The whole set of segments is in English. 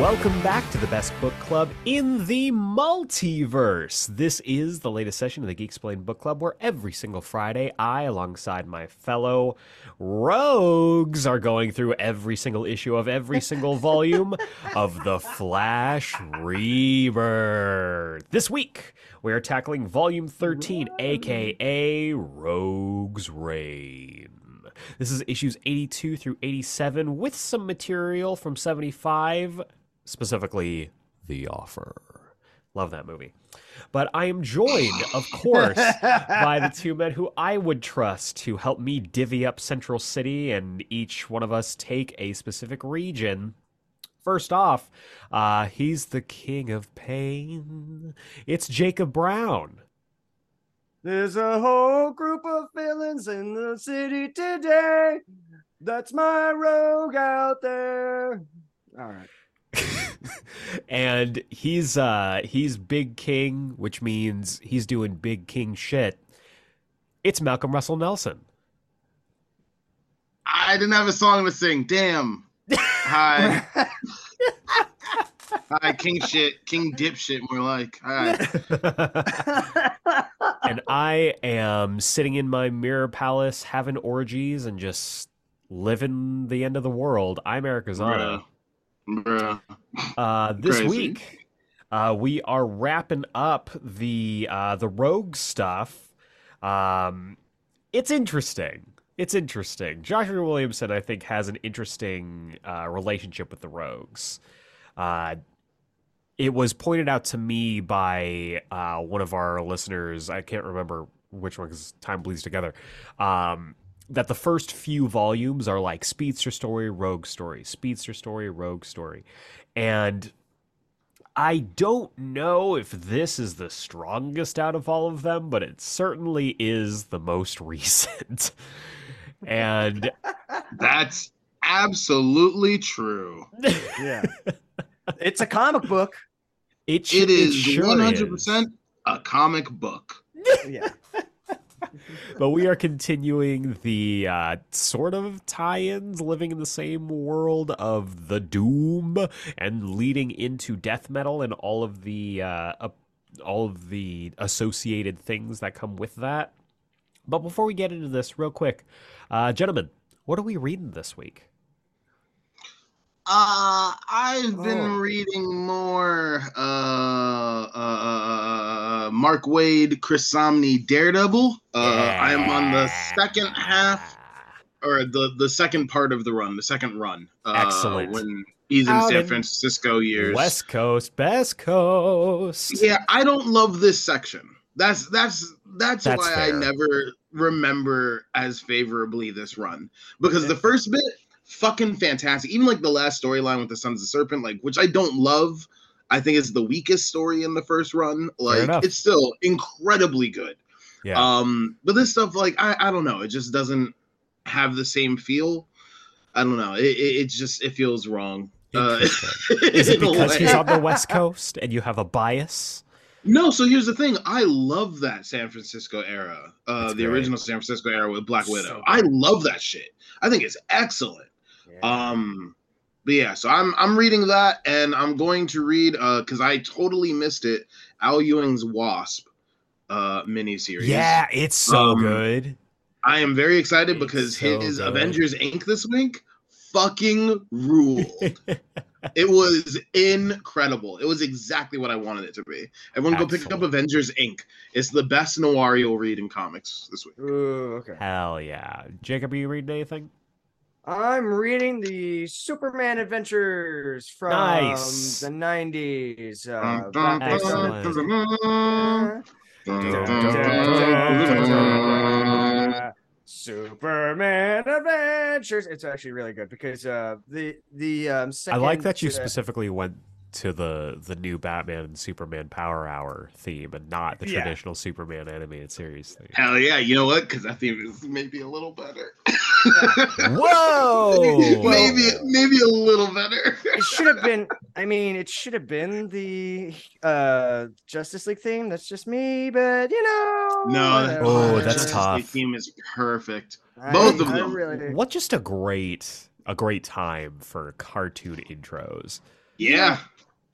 Welcome back to the best book club in the multiverse. This is the latest session of the Geeksplained Book Club, where every single Friday, I, alongside my fellow rogues, are going through every single issue of every single volume of The Flash Rebirth. This week, we are tackling Volume 13, aka Rogue's Reign. This is issues 82 through 87 with some material from 75, specifically The Offer. Love that movie. But I am joined, of course, by the two men who I would trust to help me divvy up Central City and each one of us take a specific region. First off, uh, he's the king of pain. It's Jacob Brown. There's a whole group of villains in the city today. That's my rogue out there. All right. and he's uh he's big king, which means he's doing big king shit. It's Malcolm Russell Nelson. I didn't have a song to sing. Damn. Hi. Hi, king shit, king dip shit, more like. Hi. and I am sitting in my mirror palace having orgies and just living the end of the world. I'm Eric Azana. Bruh. Uh, this Crazy. week, uh, we are wrapping up the uh, the rogue stuff. Um, it's interesting. It's interesting. Joshua Williamson, I think, has an interesting uh, relationship with the rogues. Uh, it was pointed out to me by uh, one of our listeners. I can't remember which one because time bleeds together. Um, that the first few volumes are like speedster story, rogue story, speedster story, rogue story, and I don't know if this is the strongest out of all of them, but it certainly is the most recent. and That's absolutely true. Yeah. it's a comic book. it, sh- It is sure one hundred is. percent a comic book. Yeah. but we are continuing the uh, sort of tie-ins living in the same world of the doom and leading into death metal and all of the uh, all of the associated things that come with that. But before we get into this real quick uh, gentlemen what are we reading this week Uh, I've been Oh. reading more uh, uh, uh, uh, Mark Waid, Chris Samnee, Daredevil. Uh, I am on the second half or the the second part of the run, the second run. Uh, Excellent. When he's in Out San Francisco years. west coast best coast Yeah, I don't love this section. That's that's that's, That's why fair. I never remember as favorably this run because the first bit fucking fantastic. Even like the last storyline with the Sons of Serpent, like which I don't love. I think is the weakest story in the first run. Like it's still incredibly good. yeah Um, but this stuff, like I, I don't know, it just doesn't have the same feel. I don't know. It, it, it just it feels wrong. Uh, is it because he's on the west coast and you have a bias No, so here's the thing. I love that San Francisco era, uh, That's the great. original San Francisco era with Black Widow. good. I love that shit. I think it's excellent. Um, but yeah, so I'm I'm reading that, and I'm going to read uh because I totally missed it. Al Ewing's Wasp, uh, miniseries. yeah it's so Um, good I am very excited It's because so his good. Avengers Inc. this week fucking ruled. it was incredible. It was exactly what I wanted it to be. Everyone go pick up Avengers Inc. It's the best noir you'll read in comics this week. Ooh, okay. Hell yeah. Jacob, are you reading anything? I'm reading the Superman Adventures from Nice. the 90s. Uh, Dun, dun, dun. Superman Adventures. It's actually really good because uh, the the um, I like that you uh, specifically went to the the new Batman and Superman Power Hour theme and not the Yeah. traditional Superman animated series theme. Hell yeah! You know what? Because that theme is maybe a little better. Whoa! maybe maybe a little better. It should have been. I mean, it should have been the uh, Justice League theme. That's just me, but you know. No, whatever. Oh, the that's Justice tough. League Theme is perfect. I- both of I them. really- What just a great a great time for cartoon intros. Yeah.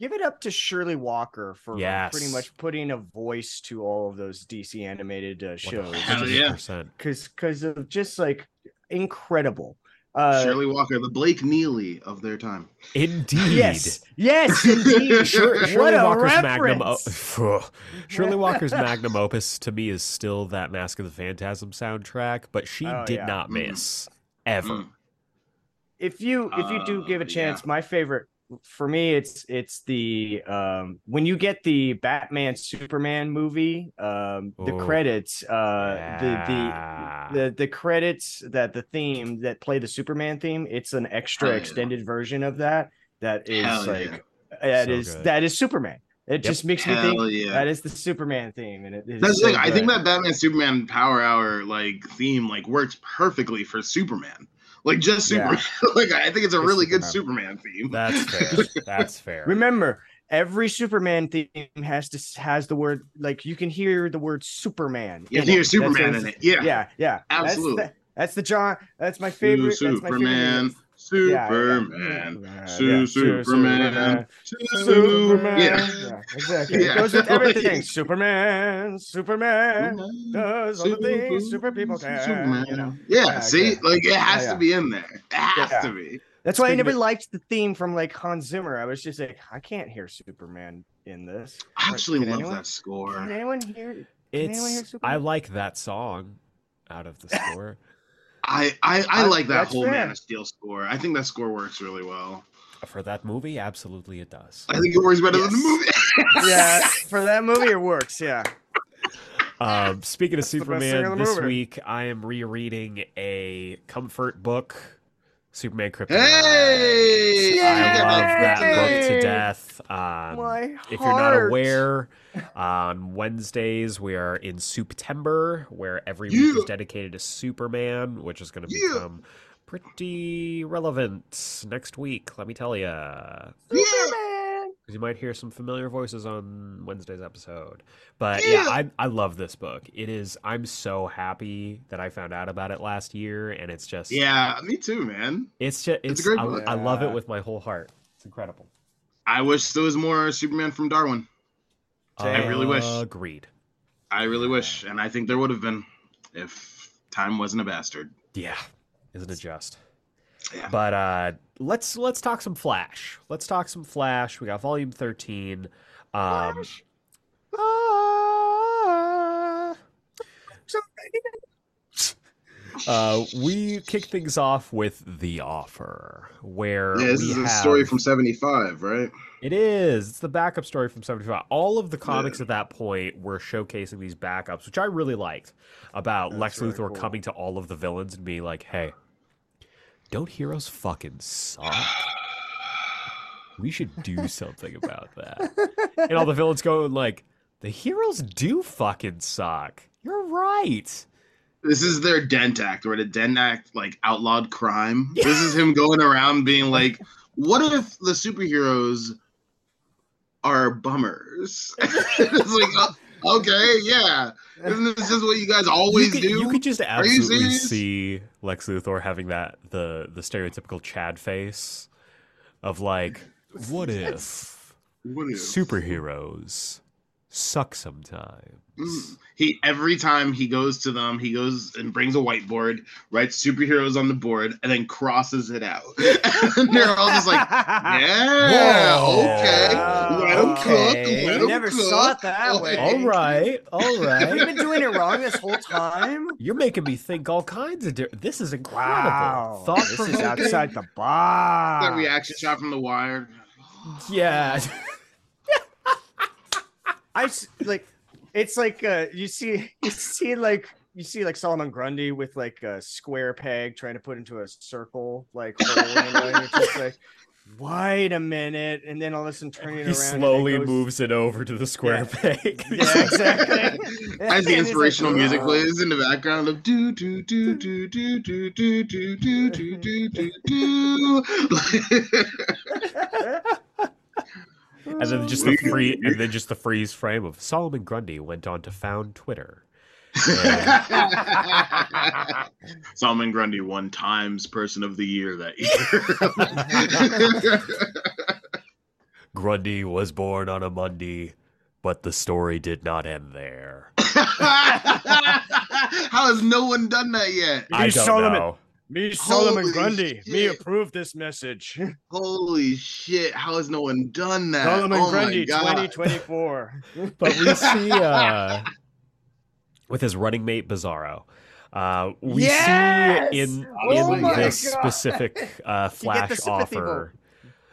give it up to Shirley Walker for Yes. pretty much putting a voice to all of those DC animated uh, shows. Hell yeah. Because because of just like incredible. Uh, Shirley Walker, the Blake Neely of their time. Indeed. Yes, yes, indeed. Shir- Shirley a Walker's magnum. O- Shirley Walker's magnum opus to me is still that Mask of the Phantasm soundtrack, but she Oh, did yeah. not Mm. miss ever. Mm. if you if you do Uh, give a yeah. chance, my favorite for me it's it's the um when you get the Batman Superman movie, um the Ooh. credits, uh Yeah. the the the the credits that the theme that play the Superman theme, it's an extra Hell yeah. extended version of that that is Hell like yeah. that So is good. that is Superman. It just makes me think Hell yeah. that is the Superman theme and it is That's the so thing. I think that Batman Superman Power Hour like theme like works perfectly for Superman. Like just Yeah. Superman. like I think it's a Just really good Superman. Superman theme. That's fair. That's fair. Remember, every Superman theme has to has the word like you can hear the word Superman. You can hear it. Superman what in it. Yeah. Yeah, yeah, Absolutely. That's the, that's the John. That's my favorite. Su- That's my favorite Superman. Yeah, yeah. Superman. Yeah, Su- yeah. Su- Superman. Superman. Yeah. Yeah, exactly. Yeah. It goes with everything. Superman. Superman does all the things super people can. Superman. You know. Yeah, Yeah, see, okay. like it has Yeah, to be in there. It has Yeah. to be. That's why I never liked the theme from like Hans Zimmer. I was just like, I can't hear Superman in this. I actually Can love anyone- that score. Can anyone hear? anyone hear Superman? I like that song out of the score. I I, I I- like that whole fair. Man of Steel score. I think that score works really well. For that movie, absolutely it does. I think it works better than the movie. yeah, for that movie it works. Yeah. Um, speaking of That's the best thing in Superman, the this movie. week I am rereading a comfort book, Superman Kryptonite. Hey! I Yeah. love that book to death. Um, My if you're not aware, on Wednesdays we are in September, where every week is dedicated to Superman, which is going to Yeah. become pretty relevant next week. Let me tell you, Yeah. Superman. because you might hear some familiar voices on Wednesday's episode. But yeah, Yeah. I I love this book. It is. I'm so happy that I found out about it last year, and it's just Yeah, me too, man. It's just It's it's, a great I, book. I love it with my whole heart. It's incredible. I wish there was more Superman from Darwin. I really wish. Agreed. I really wish, and I think there would have been if time wasn't a bastard. Yeah, isn't it just? Yeah. But uh, let's let's talk some Flash. Let's talk some Flash. We got Volume thirteen. Um, Flash. ah. uh, we kick things off with the offer, where Yeah, this we is a have story from '75, right? It is. It's the backup story from 75. All of the comics at that point were showcasing these backups, which I really liked about That's Lex really Luthor cool. coming to all of the villains and being like, hey, don't heroes fucking suck? We should do something about that. And all the villains going like, the heroes do fucking suck. You're right. This is their Dent Act, where the Dent Act like outlawed crime. This is him going around being like, "What if the superheroes are bummers?" it's like, oh, okay, yeah. Isn't this just what you guys always you could, do? You could just absolutely see Lex Luthor having that the the stereotypical Chad face of like, what if What if? superheroes suck sometimes? Mm. He every time he goes to them, he goes and brings a whiteboard, writes superheroes on the board, and then crosses it out. and they're all just like, "Yeah, Whoa. okay, let him Okay. cook, let I him never cook." saw it that way. All right, all Have you right. been doing it wrong this whole time? You're making me think all kinds of. Di- this is incredible. Wow. Thought this is outside the box. That reaction shot from the wire. Yeah. I s- like it's like uh you see you see like you see like Solomon Grundy with like a square peg trying to put into a circle like hole, you know, and you're just like wait a minute and then all of a sudden turning it he around and it slowly goes- moves it over to the square peg. yeah exactly As the And he's like, inspirational music plays in the background of do do do do do do do do do do do do do. And then just the mm. free, and then just the freeze frame of Solomon Grundy went on to found Twitter. And Solomon Grundy won Times Person of the Year that year. Grundy was born on a Monday, but the story did not end there. How has no one done that yet? I don't Solomon. know. Me, Solomon Holy Grundy. Me approve this message. Holy shit! How has no one done that? Solomon oh Grundy, 2024. But we see uh, with his running mate Bizarro. Uh, we Yes! see in Oh in this God! specific uh, You get the flash sympathy offer,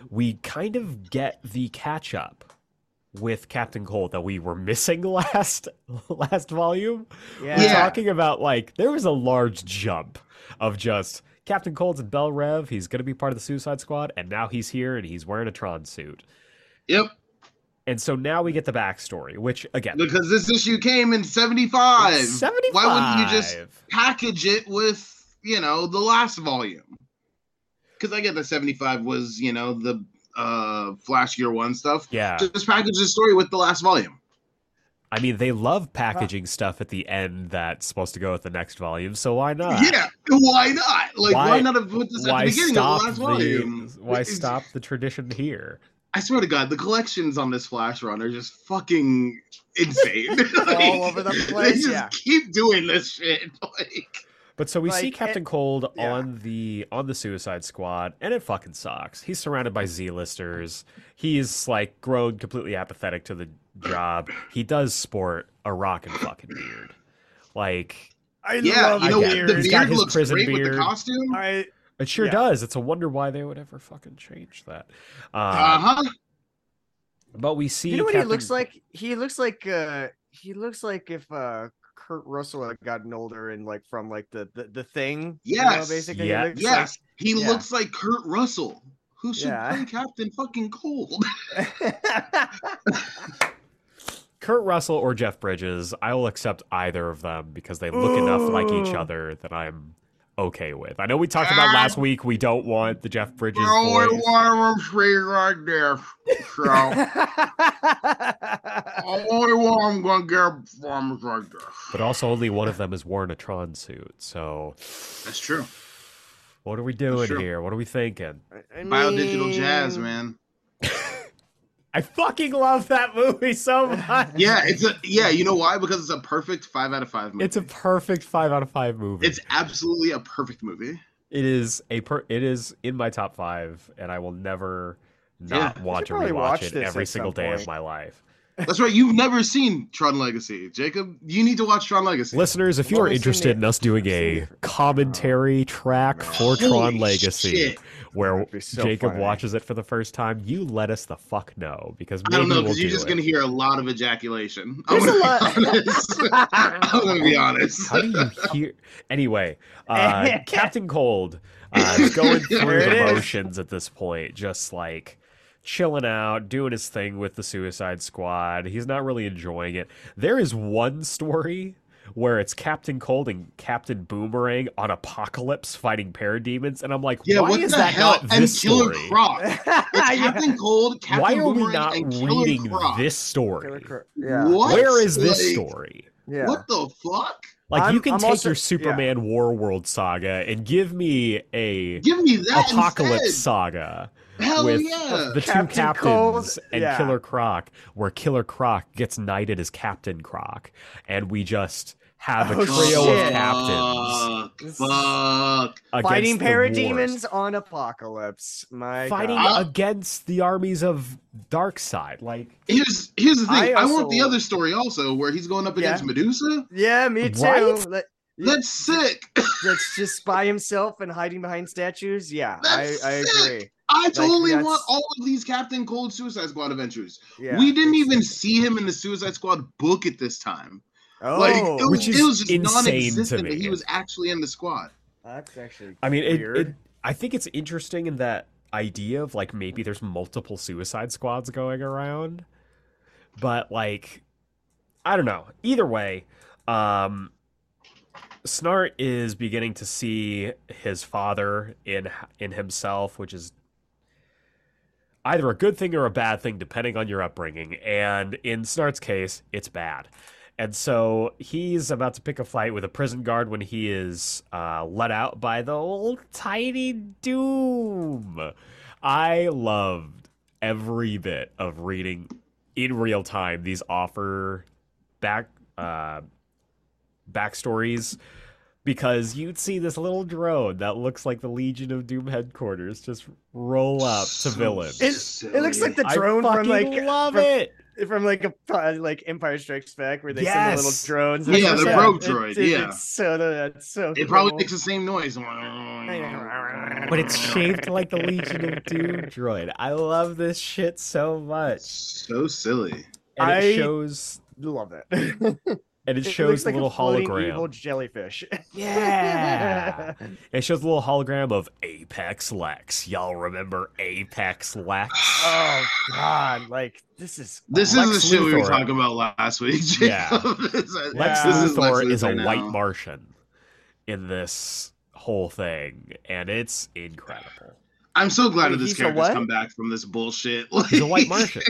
we kind of get the catch up with Captain Cold that we were missing last last volume. Yeah. We're Yeah. talking about like there was a large jump of just Captain Cold's in Belle Reve. He's going to be part of the Suicide Squad, and now he's here and he's wearing a Tron suit. Yep, And so now we get the backstory, which again, because this issue came in '75. seventy-five. Why wouldn't you just package it with you know the last volume? Because I get that '75 was you know the uh Flash Year One stuff. Yeah, Just package the story with the last volume. I mean they love packaging stuff at the end that's supposed to go with the next volume. So why not? yeah, why not? Like, why, Why- not have put this at the beginning of the last the volume? Why stop the tradition here? I swear to God, the collections on this Flash run are just fucking insane. All over the They place, just yeah. keep doing this shit. Like, But so we see Captain it- Cold yeah. on the on the Suicide Squad, and it fucking sucks. He's surrounded by Z-listers. He's like grown completely apathetic to the job. He does sport a rockin' fucking beard. Like I yeah, love you know I what? The beard got his looks prison great with the costume. I it sure Yeah. does. It's a wonder why they would ever fucking change that. Uh, Uh huh. But we see you know what Captain- he looks like? He looks like uh he looks like if uh Kurt Russell had gotten older and like from like the the, the thing. you know, Yes. basically. Yeah. He looks Yes, he yeah. looks like Kurt Russell, who should Yeah. play Captain Fucking Cold. like- Kurt Russell or Jeff Bridges. I will accept either of them because they look enough like each other that I'm okay with. I know we talked about ah. last week. We don't want the Jeff Bridges only one of them speak like this. So only one I'm gonna get performance like this. But also, only one of them has worn a Tron suit. So, That's true. what are we doing here? What are we thinking? I Biodigital jazz, man. I fucking love that movie so much. Yeah, it's a yeah. You know why? Because it's a perfect five out of five movie. It's a perfect five out of five movie. It's absolutely a perfect movie. it is a per. It is in my top five, and I will never not Yeah. want should to probably rewatch watch it every single some day of my life. That's right. You've never seen Tron Legacy, Jacob. You need to watch Tron Legacy. Listeners, if you are interested in us doing a commentary track for Holy Tron Legacy, shit. Where so Jacob funny. watches it for the first time, you let us the fuck know because I don't know we'll because you're do just it. gonna hear a lot of ejaculation. I'm There's gonna be lot- honest. I'm gonna be honest. How do you hear? Anyway, uh, Captain Cold uh, is going through There it the motions at this point, just like chilling out, doing his thing with the Suicide Squad. He's not really enjoying it. There is one story where it's Captain Cold and Captain Boomerang on Apokolips fighting parademons, and I'm like, Yeah, why what is the that hell? not And this Killer story? Croc. It's Yeah. Captain Cold, Captain Why are we not reading Croc. this story? Croc- Yeah. What? Where is this Like, story? Yeah. What the fuck? Like I'm- you can I'm take also- your Superman Warworld saga and give me a Give me that Apokolips instead. saga Hell with yeah. the two captains Cold, and yeah. Killer Croc, where Killer Croc gets knighted as Captain Croc, and we just have a Oh, trio of captains Fuck. Fuck. Fighting the wars. parademons on Apokolips. My fighting God. against the armies of Darkseid. Like Here's here's the thing. I I, want the other story also where he's going up Yeah. against Medusa. Yeah, me too. Right? Let- That's sick. that's just by himself and hiding behind statues. Yeah, I, That's I sick. agree. I totally that's- want all of these Captain Cold Suicide Squad adventures. Yeah, we didn't it's- even see him in the Suicide Squad book at this time. Oh, Like it was, Which is it was just insane to non-existent me. he was actually in the squad. that's actually. I mean, it, it. I think it's interesting in that idea of like maybe there's multiple Suicide Squads going around, but like, I don't know. Either way, um, Snart is beginning to see his father in in himself, which is either a good thing or a bad thing depending on your upbringing. And in Snart's case, it's bad. And so he's about to pick a fight with a prison guard when he is uh, let out by the old tiny Doom. I loved every bit of reading in real time these offer back uh, backstories because you'd see this little drone that looks like the Legion of Doom headquarters just roll up to So villains. It, it looks like the I drone from fucking like love from- it. From like a like Empire Strikes Back where they send the little drones. Yeah, It's the so- rogue it- droid, it- yeah. it's so that's so. It probably makes the same noise. But it's shaped like the Legion of Doom droid. I love this shit so much. so silly. And it I- shows love that. and it, It shows looks the like little a floating hologram. evil jellyfish. Yeah. It shows a little hologram of Apex Lex. Y'all remember Apex Lex? oh God! Like this is This Lex is the shit we were talking about last week. Yeah. Jacob. This is- Lex Yeah. this is is a white now. Martian in this whole thing, and it's incredible. I'm so glad Wait, that this he's a character's come back from this bullshit. He's a white Martian.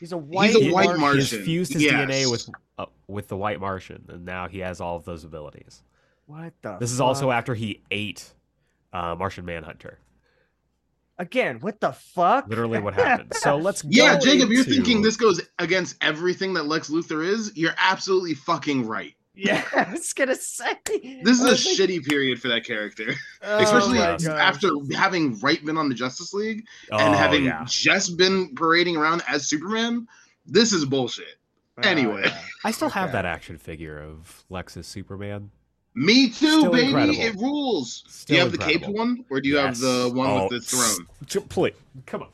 He's a white. He's a white Martian. Martian. He's fused his yes. DNA with uh, with the white Martian, and now he has all of those abilities. What the? This is also after he ate uh, Martian Manhunter. again. What the fuck? Literally, what happened. So let's go Yeah, Jacob, you're thinking this goes against everything that Lex Luthor is. You're absolutely fucking right. Yeah, I was gonna say. This is a like, shitty period for that character, oh especially my gosh. gosh. after having right been on the Justice League Oh, and having yeah. just been parading around as Superman. This is bullshit. Oh, anyway. yeah. I still have Okay. that action figure of Lex's Superman. Me too, Still baby. incredible. It rules. do you have the incredible. caped one, or do you have the Yes. one Oh, with the throne? s- Please, come on.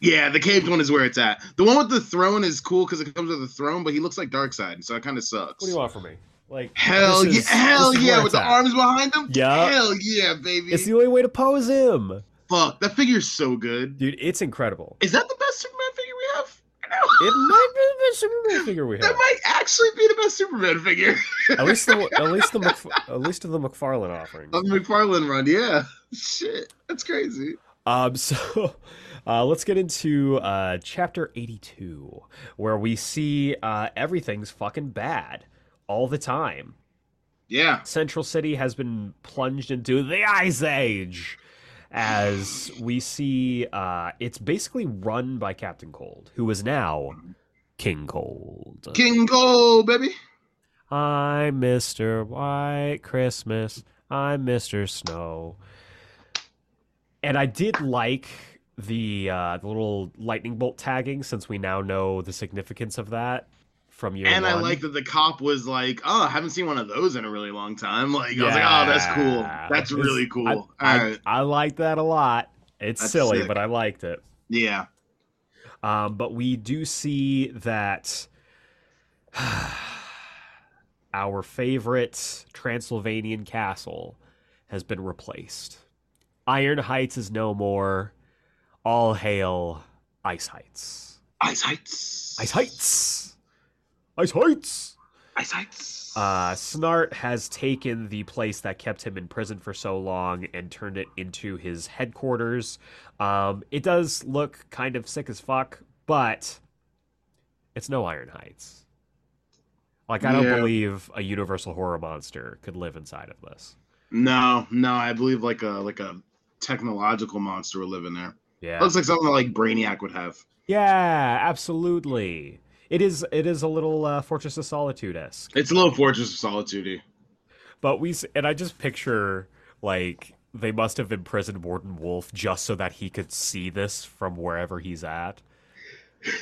Yeah, the caped one is where it's at. The one with the throne is cool because it comes with a throne, but he looks like Darkseid, so it kind of sucks. What do you want from me? Like Hell yeah! hell yeah! With the at. arms behind him. Yeah. Hell yeah, baby! It's the only way to pose him, Fuck, that figure's so good. dude. It's incredible. Is that the best Superman figure we have? It might be the best Superman figure we have. That might actually be the best Superman figure. At least the at least the Mc, at least of the McFarlane offering. of the McFarlane run, yeah. Shit, that's crazy. Um, so uh, let's get into uh, chapter 82, where we see uh, everything's fucking bad all the time. Yeah. Central City has been plunged into the Ice Age. As we see, uh, it's basically run by Captain Cold, who is now King Cold. King Cold, baby. I'm Mr. White Christmas. I'm Mr. Snow. And I did like the uh, the little lightning bolt tagging since we now know the significance of that from year and I like that the cop was like, "Oh, I haven't seen one of those in a really long time." Like I was like, "Oh, that's cool. Yeah. That's It's- really cool." I, All I, right. I like that a lot. It's That's silly, sick. but I liked it. Yeah. Um, but we do see that our favorite Transylvanian castle has been replaced. Iron Heights is no more. All hail Ice Heights. Ice Heights. Ice Heights! Ice Heights! Ice Heights. Uh, Snart has taken the place that kept him in prison for so long and turned it into his headquarters. Um, it does look kind of sick as fuck, but it's no Iron Heights. Like, I don't Yeah. believe a universal horror monster could live inside of this. no, no, I believe like a like a technological monster would live in there. Yeah. Looks like something like Brainiac would have. Yeah, absolutely. It is. It is a little uh, Fortress of Solitude esque. It's a little Fortress of Solitude. But we and I just picture like they must have imprisoned Warden Wolfe just so that he could see this from wherever he's at.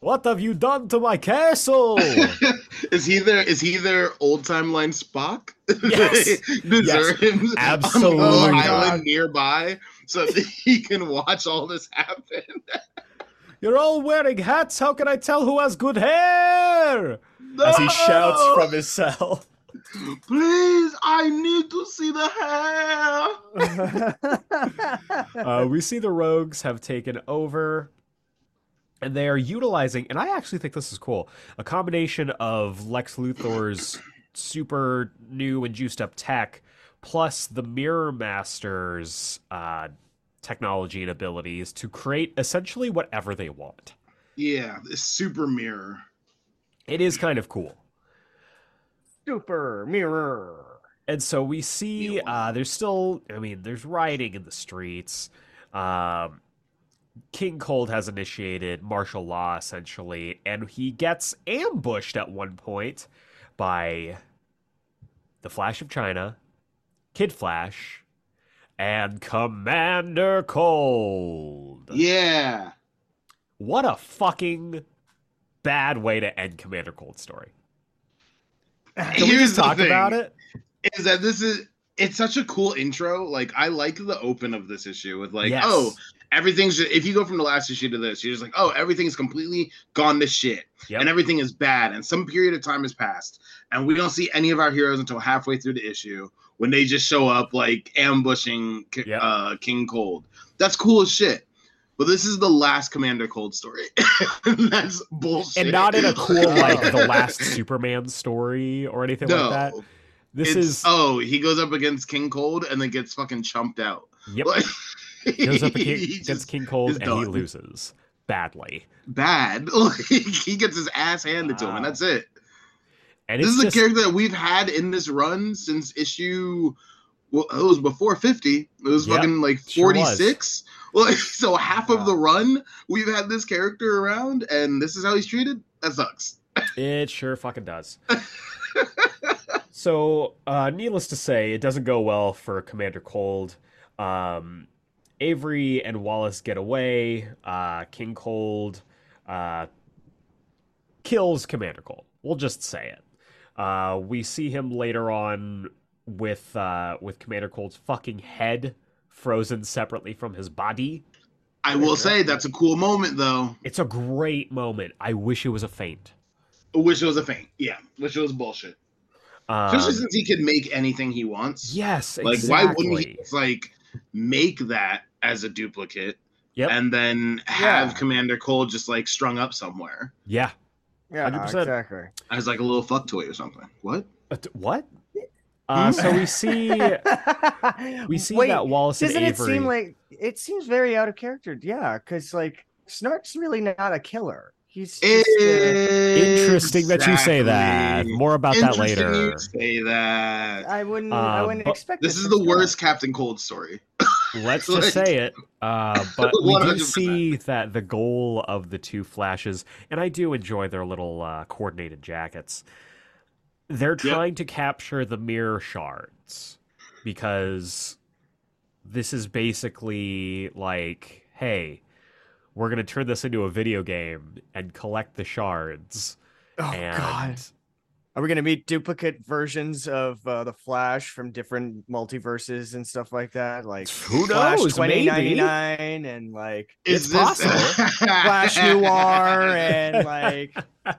What have you done to my castle? is he there? Is he their old timeline Spock? Yes. On Absolutely. my island nearby so that he can watch all this happen. You're all wearing hats. How can I tell who has good hair? As he shouts from his cell. Please, I need to see the hair. Uh, we see the rogues have taken over. And they are utilizing, and I actually think this is cool, a combination of Lex Luthor's super new and juiced up tech, plus the Mirror Master's uh, technology and abilities to create essentially whatever they want. Yeah, this super mirror. It is kind of cool. Super mirror. And so we see uh, there's still, I mean, there's rioting in the streets. Um, King Cold has initiated martial law essentially, and he gets ambushed at one point by the Flash of China, Kid Flash, and Commander Cold. Yeah. What a fucking bad way to end Commander Cold's story. Can we Here's just the talk thing, about it? Is that this is it's such a cool intro. Like I like the open of this issue with like, oh, Yes. oh, everything's just, if you go from the last issue to this, you're just like, oh, everything's completely gone to shit. Yep. And everything is bad. And some period of time has passed. And we don't see any of our heroes until halfway through the issue when they just show up like ambushing Yep. uh, King Cold. That's cool as shit. But this is the last Commander Cold story. That's bullshit. and not in a cool like the last Superman story or anything no. like that. This is oh, he goes up against King Cold and then gets fucking chumped out. yep. Like, Goes up he against just- King Cold and he loses badly. bad. Like, he gets his ass handed to him, and that's it. And This is just, a character that we've had in this run since issue. Well, it was before fifty. It was Yep, fucking like forty six. Well, so half Wow. of the run we've had this character around, and this is how he's treated. That sucks. It sure fucking does. so, uh, needless to say, it doesn't go well for Commander Cold. Um, Avery and Wallace get away. Uh, King Cold uh, kills Commander Cold. We'll just say it. Uh, we see him later on with uh, with Commander Cold's fucking head frozen separately from his body. I will say that's a cool moment, though. It's a great moment. I wish it was a feint. Wish it was a feint. Yeah, wish it was bullshit. Um, Especially since he can make anything he wants. yes, Like, exactly. why wouldn't he just, like make that as a duplicate Yep. and then have Yeah. Commander Cold just like strung up somewhere Yeah. Yeah, 100%. exactly. as like a little fuck toy or something? What? Uh, t- what? Uh, so we see we see Wait, that Wallace doesn't it Avery. seem like it seems very out of character? Yeah, because like Snart's really not a killer. He's just, uh, Interesting that you say that. More about that later. You say that. I wouldn't. I Um, wouldn't expect This is the worst Captain Cold story. Let's just say it. Uh, but we do see that the goal of the two flashes, and I do enjoy their little uh, coordinated jackets. They're trying to capture the mirror shards because this is basically like, hey, we're gonna turn this into a video game and collect the shards. Oh and God. Are we gonna meet duplicate versions of uh, the Flash from different multiverses and stuff like that? Like Who Flash knows, twenty maybe. ninety nine and like Is It's this... possible. Flash Noir and like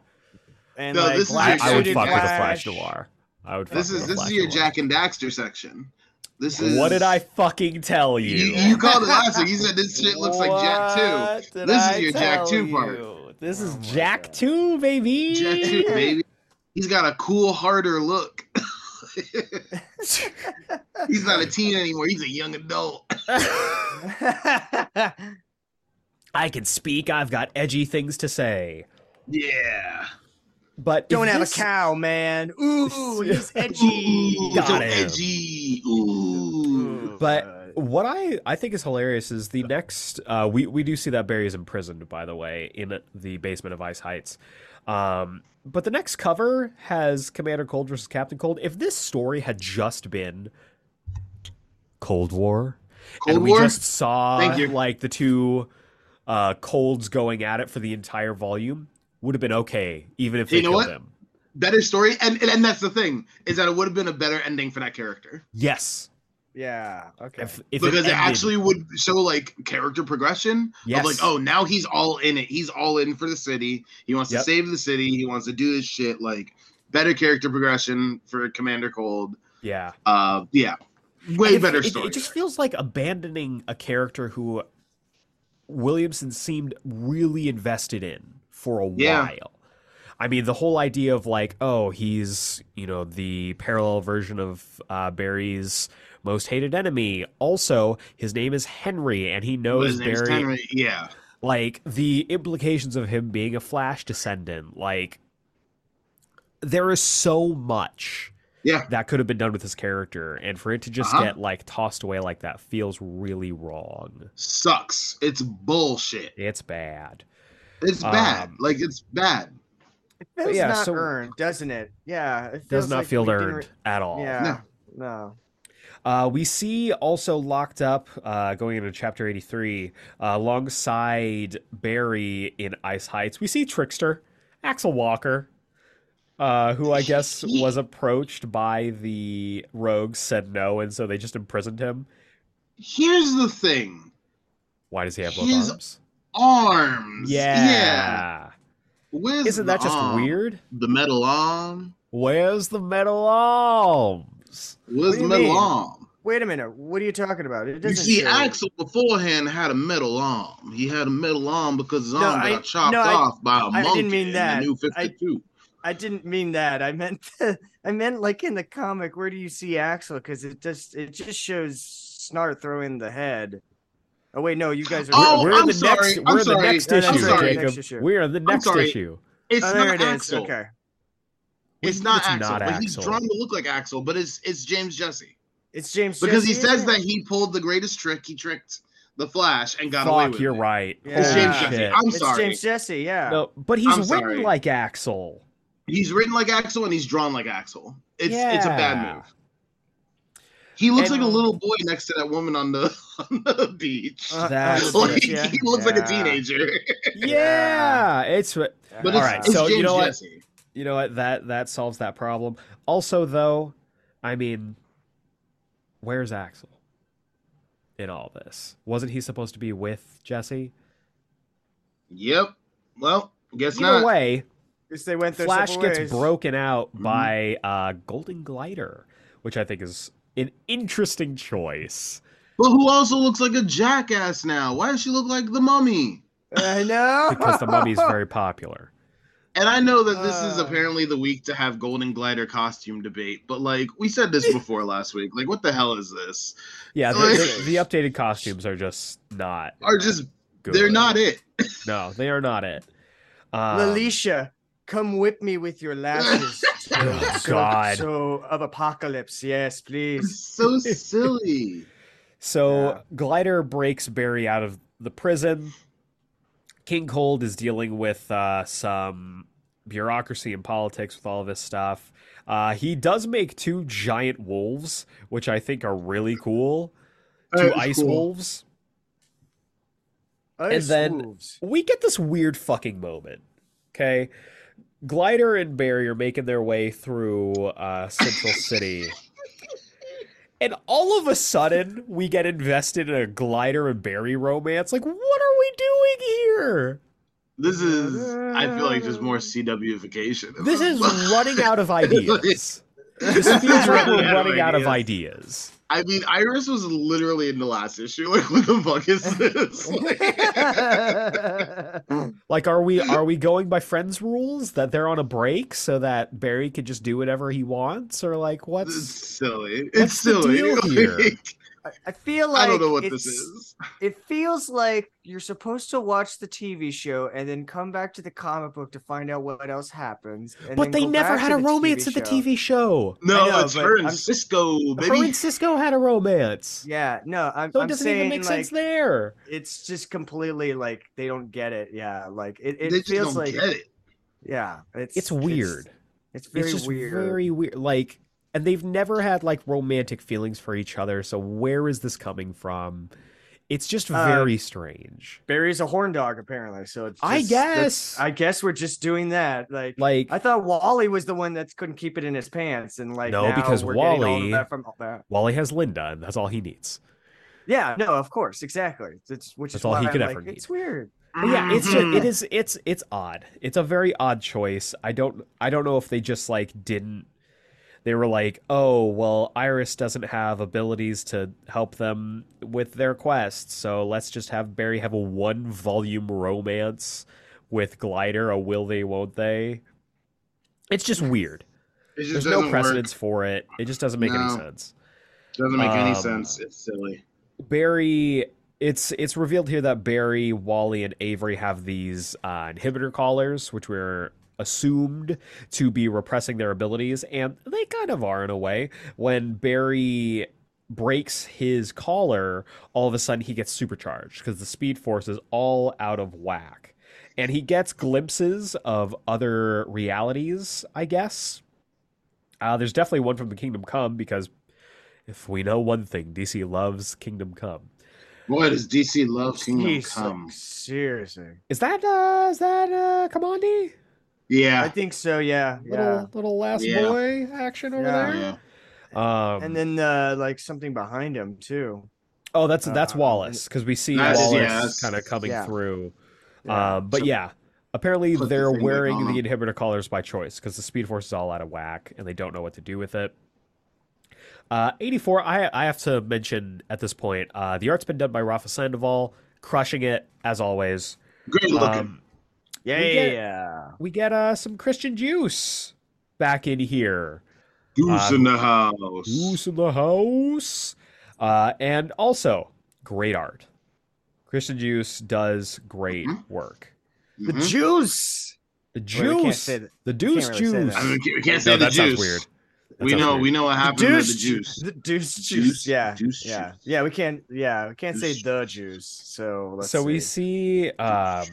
and No, like this is your- I would suited fuck with a Flash. Flash Noir. I would. Fuck This is this is your Noir. Jak and Daxter section. This is What did I fucking tell you? You, you called it last week. You said this shit looks like Jak Two. What did This is your Jak tell 2 part. This is Oh my Jak God. 2, baby. Jak Two, baby. He's got a cool, harder look. He's not a teen anymore. He's a young adult. I can speak. I've got edgy things to say. Yeah. But Don't have this- a cow, man. Ooh, he's edgy. Ooh, Got so him. edgy. Ooh. But what I, I think is hilarious is the next uh, we we do see that Barry is imprisoned by the way in the basement of Ice Heights, um, but the next cover has Commander Cold versus Captain Cold. If this story had just been Cold War, Cold and we War? just saw like the two uh, colds going at it for the entire volume, would have been okay, even if they You know killed what? him. better story, and, and and that's the thing is that it would have been a better ending for that character Yes, yeah. Okay. if, if because it, ended- actually would show like character progression Yes. of like oh now he's all in it he's all in for the city he wants Yep. to save the city he wants to do his shit like better character progression for Commander Cold yeah. uh yeah way It- better it, story It just feels like abandoning a character who Williamson seemed really invested in for a Yeah. while. I mean, the whole idea of like, oh, he's you know the parallel version of uh, Barry's most hated enemy. Also, his name is Henry, and he knows his name's Barry. Henry. yeah Like the implications of him being a Flash descendant. Like there is so much Yeah. that could have been done with his character, and for it to just Uh-huh. get like tossed away like that feels really wrong. Sucks. It's bullshit. It's bad. It's bad. Um, like it's bad. It feels yeah, not so- earned, doesn't it? Yeah, it Does not like feel earned re- at all. Yeah, no. Uh, we see also locked up, uh, going into chapter 83, uh, alongside Barry in Ice Heights, we see Trickster, Axel Walker, uh, who I guess was approached by the rogues, said no, and so they just imprisoned him. Here's the thing. Why does he have both His arms? Arms. Yeah. Yeah. Where's Isn't that just arm? weird? The metal arm. Where's the metal arms? Where's do the metal mean? arm? Wait a minute. What are you talking about? It You doesn't see, show- Axel beforehand had a metal arm. He had a metal arm because his No, arm I- got chopped no, I- off by a I monkey I didn't mean in that. the new I- 52. I didn't mean that. I meant I meant like in the comic. Where do you see Axel? Because it just it just shows Snart throwing the head. Oh wait, no, you guys are. Oh, we're I'm the sorry. next. I'm We're in the next No, no, issue, I'm sorry. Jacob. Next issue. We're in the next issue. It's oh, not there it is. Axel. Okay. It's It's- not it's Axel, not but he's drawn to look like Axel, but it's it's James Jesse It's James Jesse. because he says isn't that he pulled the greatest trick. He tricked the Flash and got away Fuck, with you're it. right. Yeah. It's James Yeah. Jesse. I'm It's sorry. James Jesse. Yeah. No, but he's I'm written sorry. like Axel. He's written like Axel and he's drawn like Axel. It's it's a bad move. He looks And- like a little boy next to that woman on the on the beach. Uh, That's- like yeah. he looks like a teenager. Yeah, it's But it's, right, it's so you James know what? Jesse. You know what that that solves that problem. Also, though, I mean, where's Axel in all this? Wasn't he supposed to be with Jesse? Yep. Well, guess Either not. way, Guess they went their Flash gets ways. broken out Mhm. by uh, Golden Glider, which I think is an interesting choice. But who also looks like a jackass now? Why does she look like the mummy? I know. because the mummy's very popular. And I know that this is Uh. apparently the week to have Golden Glider costume debate, but like we said this before last week. Like, what the hell is this? Yeah, the, the, the updated costumes are just not Are just good. they're not it. No, they are not it. Um, Lalisha, come whip me with your lashes. Oh, God. So of apocalypse, yes, please. So silly. So Yeah. Glider breaks Barry out of the prison. King Cold is dealing with uh, some bureaucracy and politics with all of this stuff. Uh, he does make two giant wolves, which I think are really cool. Two ice cool. wolves. Ice then- wolves. we get this weird fucking moment. Okay. Glider and Barry are making their way through uh, Central City. And all of a sudden, we get invested in a Glider and Barry romance. Like, what are we doing here? This is I feel like just more CWification. This is running out of ideas. This feels like we're running out of ideas. I mean, Iris was literally in the last issue. Like, what the fuck is this? Like, Like, are we are we going by friends' rules that they're on a break so that Barry can just do whatever he wants, or like it's what's silly. what's It's the silly. deal here? Like, I- I feel like I don't know what this is. It feels like you're supposed to watch the TV show and then come back to the comic book to find out what else happens. and But they never had a romance TV at the. TV show. No, know, it's her and I'm- Cisco, Her and Cisco had a romance. Yeah, no, I'm, So it I'm doesn't saying even make like sense there. it's just completely like they don't get it. Yeah, like it, it they just feels don't like get it. yeah, it's It's weird. It's, very it's just weird. very weird. Like, and they've never had like romantic feelings for each other. So where is this coming from? It's just Uh, very strange. Barry's a horn dog apparently, so it's I just- that's- guess. I guess we're just doing that. Like, Like, I thought Wally was the one that couldn't keep it in his pants, and like No, now because we're getting all Wally- that from all that. Wally has Linda, and that's all he needs. Yeah, no, of course, exactly. It's which That's is all he could I'm ever like, need. It's weird. But yeah, it's just it is it's it's odd. It's a very odd choice. I don't I don't know if they just like didn't they were like, "Oh, well, Iris doesn't have abilities to help them with their quests, so let's just have Barry have a one volume romance with Glider, a will they won't they?" It's just weird. It just There's no doesn't work. precedence for it. It just doesn't make any No. sense. Doesn't make any Um, sense. It's silly. Barry it's it's revealed here that Barry, Wally, and Avery have these uh, inhibitor collars, which we're assumed to be repressing their abilities, and they kind of are in a way. When Barry breaks his collar, all of a sudden he gets supercharged because the speed force is all out of whack. And he gets glimpses of other realities, I guess. Uh, there's definitely one from the Kingdom Come because if we know one thing, DC loves Kingdom Come. Boy, does DC love Kingdom Jeez, Come? seriously. Is that uh is that uh Kamandi? I think so. Yeah. Little Yeah. little last Yeah. boy action over Yeah. there. yeah. Um, And then uh like something behind him too. oh, that's that's uh, Wallace because we see That's- Wallace yeah, kind of coming yeah. through. Yeah. Um, but So- yeah, apparently they're thing back wearing the inhibitor collars by choice because the Speed Force is all out of whack and they don't know what to do with it. Uh, 84, I, I have to mention at this point, uh, the art's been done by Rafa Sandoval, crushing it as always. Great looking. Um, yeah, we get- yeah. we get uh, some Christian Duce back in here. Goose uh, in the house. Juice in the house. Uh, and also, great art. Christian Duce does great Mhm. work. The Mhm. juice. The Wait, we can't juice, say that- the deuce really juice. I mean, we can't say No, the that juice. sounds weird. That we sounds know. weird. We know what The happened to deuce, the juice. The deuce juice. Juice, Yeah. juice, yeah. juice. Yeah. We can't. Yeah. We can't say the juice. So let's so we see. see um,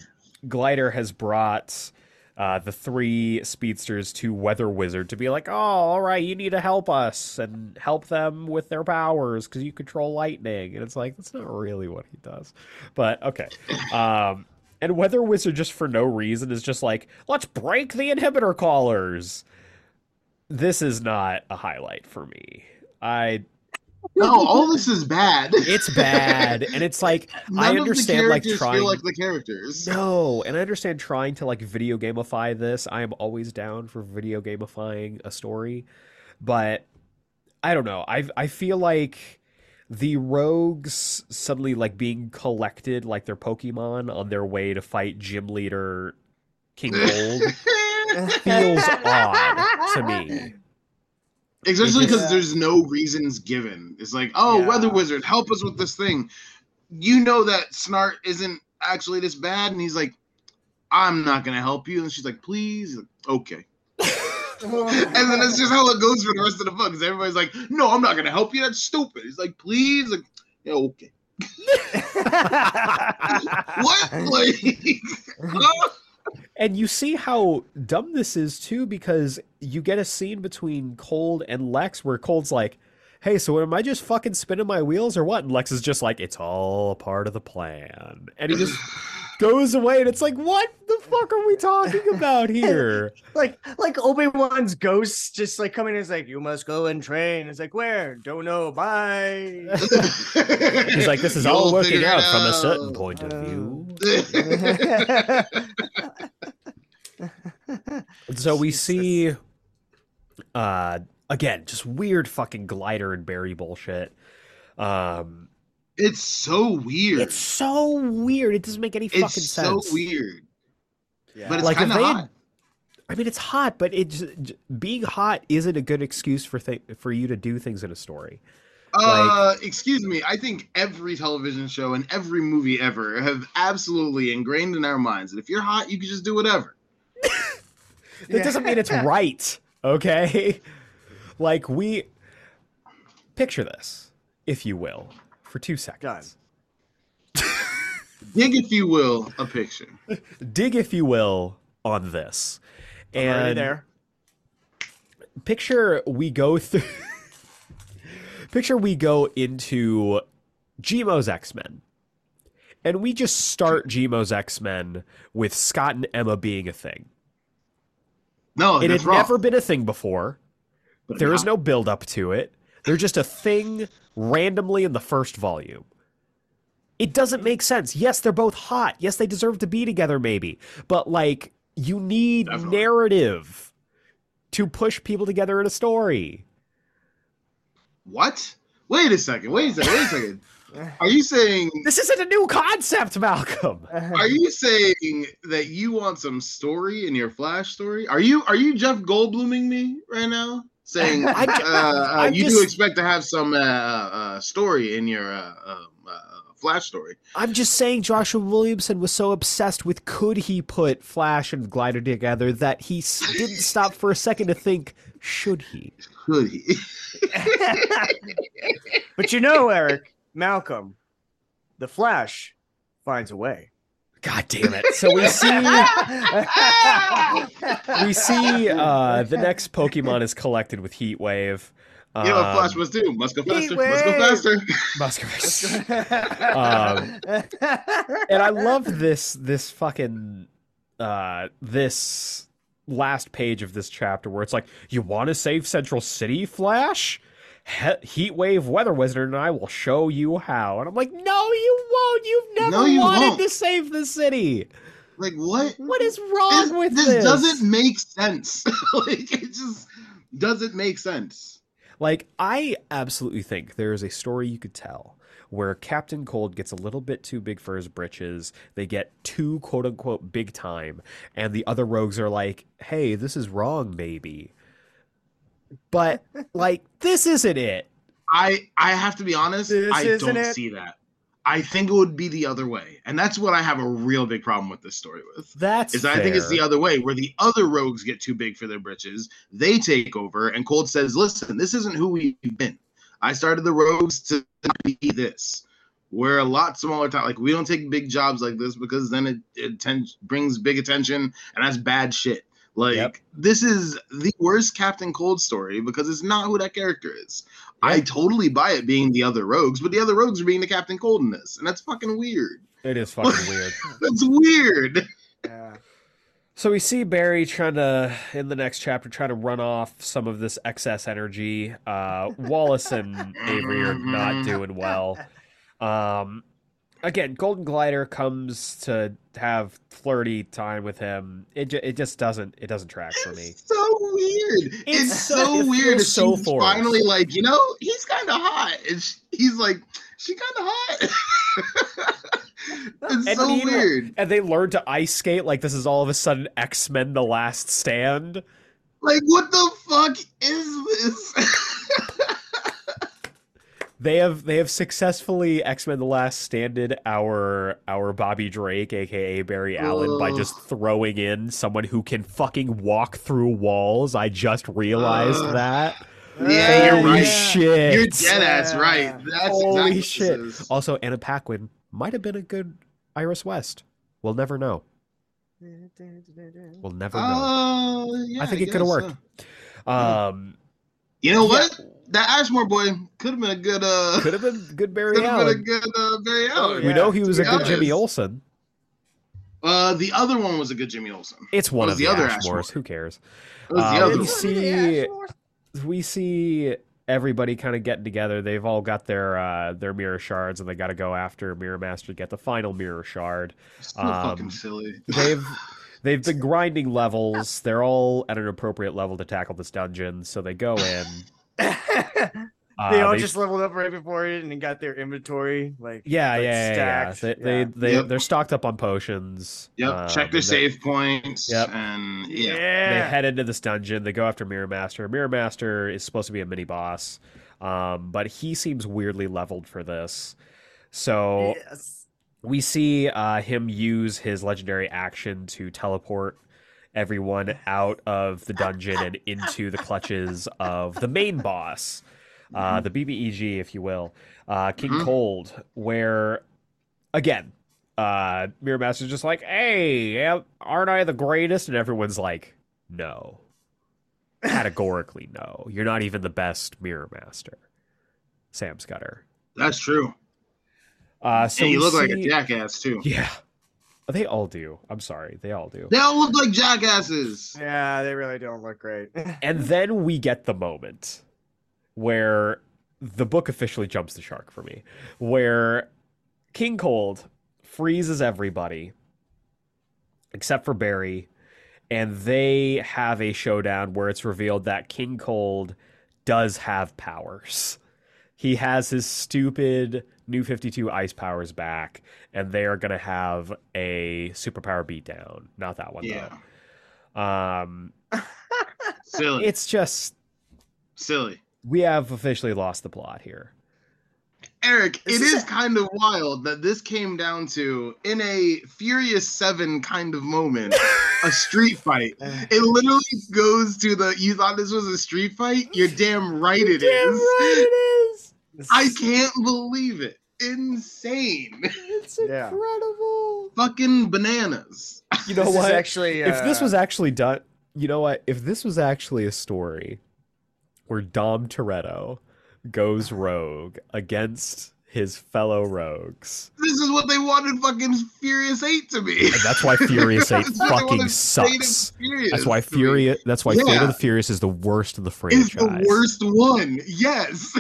Glider has brought uh, the three speedsters to Weather Wizard to be like, oh, all right, you need to help us and help them with their powers because you control lightning. And it's like, that's not really what he does. But okay. Um, and Weather Wizard, just for no reason, is just like, let's break the inhibitor collars. This is not a highlight for me. I No, all this is bad. it's bad and it's like None I understand like trying feel like the characters. No, and I understand trying to like video gamify this. I am always down for video gamifying a story, but I don't know. I I feel like the rogues suddenly like being collected like they're Pokemon on their way to fight gym leader King Cold feels odd to me. Especially because just- there's no reasons given. It's like, oh, Yeah. Weather Wizard, help us with this thing. You know that Snart isn't actually this bad, and he's like, I'm not gonna help you. And she's like, please, like, okay. and then that's just how it goes for the rest of the book. 'cause everybody's like, no, I'm not gonna help you. That's stupid. He's like, please, like, yeah, okay. What? Like? And you see how dumb this is too, because you get a scene between Cold and Lex where Cold's like, Hey, so am I just fucking spinning my wheels or what? And Lex is just like, It's all a part of the plan. And he just goes away and it's like, What the fuck are we talking about here? like like Obi Wan's ghost just like coming in is like you must go and train. It's like where? Don't know. Bye. He's like, This is You'll all working figure it out from a certain point of view. And so we see uh again, just weird fucking glider and Barry bullshit. Um it's so weird. It's so weird. It doesn't make any fucking It's so sense. weird. Yeah. But it's Like, kind of they had- hot. I mean, it's hot, but it being hot isn't a good excuse for th- for you to do things in a story. Uh, excuse me. I think every television show and every movie ever have absolutely ingrained in our minds that if you're hot, you can just do whatever. That doesn't mean it's right. Okay, like we picture this, if you will, for two seconds. Dig, if you will, a picture. Dig, if you will, on this, I'm and there. picture we go through. picture we go into Gmo's X Men. And we just start Gmo's X Men with Scott and Emma being a thing. No, it had wrong. never been a thing before. But There is no build up to it. They're just a thing randomly in the first volume. It doesn't make sense. Yes, they're both hot. Yes, they deserve to be together, maybe. But like, you need Definitely. narrative to push people together in a story. What? Wait a second. Wait a second. Wait a second. Are you saying? This isn't a new concept, Malcolm. Are you saying that you want some story in your Flash story? Are you are you Jeff Goldbluming me right now? Saying uh, I'm uh, I'm you just- do expect to have some uh, uh, story in your uh, um, uh, Flash story. I'm just saying Joshua Williamson was so obsessed with could he put Flash and Glider together that he didn't stop for a second to think should he. Could he? but you know, Eric, Malcolm, the Flash finds a way. God damn it. So we see we see uh the next Pokemon is collected with Heat Wave. You know what Um, Flash must do? Must go Heat faster. Must go wave. faster. Muscovy. Um, and I love this this fucking uh this last page of this chapter where it's like, you want to save Central City, Flash? He- Heatwave Weather Wizard and I will show you how. And I'm like, no, you won't. You've never No, you wanted won't. to save the city. Like what? What is wrong This, with this this? doesn't make sense. like it just doesn't make sense. Like, I absolutely think there is a story you could tell where Captain Cold gets a little bit too big for his britches. They get too quote unquote big time, and the other rogues are like, hey, this is wrong, maybe. But, like, this isn't it. I I have to be honest. This I don't it. see that. I think it would be the other way, and that's what I have a real big problem with this story with. That's Is that I think it's the other way, where the other rogues get too big for their britches. They take over, and Cold says, "Listen, this isn't who we've been. I started the rogues to be this. We're a lot smaller. Time. Like we don't take big jobs like this because then it it ten- brings big attention, and that's bad shit. Like Yep. this is the worst Captain Cold story because it's not who that character is. I totally buy it being the other rogues, but the other rogues are being the Captain Cold in this, and that's fucking weird. It is fucking weird. That's weird. Yeah. So we see Barry trying to, in the next chapter, trying to run off some of this excess energy. Uh, Wallace and Avery are not doing well. Um, again, Golden Glider comes to have flirty time with him. It ju- it just doesn't it doesn't track for me. It's so weird. It's It's, so- it weird. feels so forced. finally like, you know, he's kind of hot. And sh- he's like, she kind of hot. it's And so weird. And they learn to ice skate like this is all of a sudden X Men: The Last Stand. Like, what the fuck is this? They have they have successfully X Men: The Last Standed our our Bobby Drake, aka Barry Allen, by just throwing in someone who can fucking walk through walls. I just realized Ugh. that. Yeah, you're Holy right. shit! You're dead ass right. That's Holy exactly shit. What this is. Also, Anna Paquin might have been a good Iris West. We'll never know. We'll never know. Uh, yeah, I think it could have worked. uh, Um, You know Yeah. what? That Ashmore boy could have been a good. Uh, could have been good Barry could have been a good uh, Barry Allen. We Yeah, know he was a good be Jimmy honest. Olsen. Uh, the other one was a good Jimmy Olsen. It's one What of the, the other Ashmores. Ashmore? Who cares? It Uh, the we one. see- we see everybody kind of getting together. They've all got their uh, their mirror shards, and they got to go after Mirror Master to get the final mirror shard. So um, fucking silly. They've they've been grinding levels. They're all at an appropriate level to tackle this dungeon, so they go in. Uh, they all they- just leveled up right before it and got their inventory like yeah, like, yeah, yeah, yeah. They, Yeah. they, they Yep. they're stocked up on potions. Yep. um, Check their and they- save points. Yep. And yeah. yeah. they head into this dungeon. They go after Mirror Master. Mirror Master is supposed to be a mini boss, um, but he seems weirdly leveled for this. So Yes. We see uh, him use his legendary action to teleport everyone out of the dungeon and into the clutches of the main boss, uh, the BBEG, if you will, uh, King Mhm. Cold, where again. Uh, Mirror Master's just like, hey, aren't I the greatest? And everyone's like, no. Categorically, no. You're not even the best Mirror Master. Sam Scudder. That's true. Uh, so and you we look like a jackass too. Yeah. They all do. I'm sorry. They all do. They all look like jackasses. yeah they really don't look great And then we get the moment where the book officially jumps the shark for me, where King Cold freezes everybody except for Barry, and they have a showdown where it's revealed that King Cold does have powers. He has his stupid new 52 ice powers back, and they are going to have a superpower beatdown. Not that one, Yeah. though. Um, Silly. it's just Silly. we have officially lost the plot here. Eric, This it is is a- kind of wild that this came down to in a Furious Seven kind of moment, a street fight. It literally goes to the. You thought this was a street fight? You're damn right it is. Damn right it is. This I can't believe it. Insane. It's Yeah. incredible. Fucking bananas. You know this what? Is actually, if this uh, was actually done, you know what? If this was actually a story where Dom Toretto goes rogue against his fellow rogues, This is what they wanted fucking Furious 8 to be. and that's why Furious Eight That's what they fucking wanted Fate of sucks. That's why. Furious. That's why Fate of the Furious is the worst of the Is franchise. the worst one. Yes.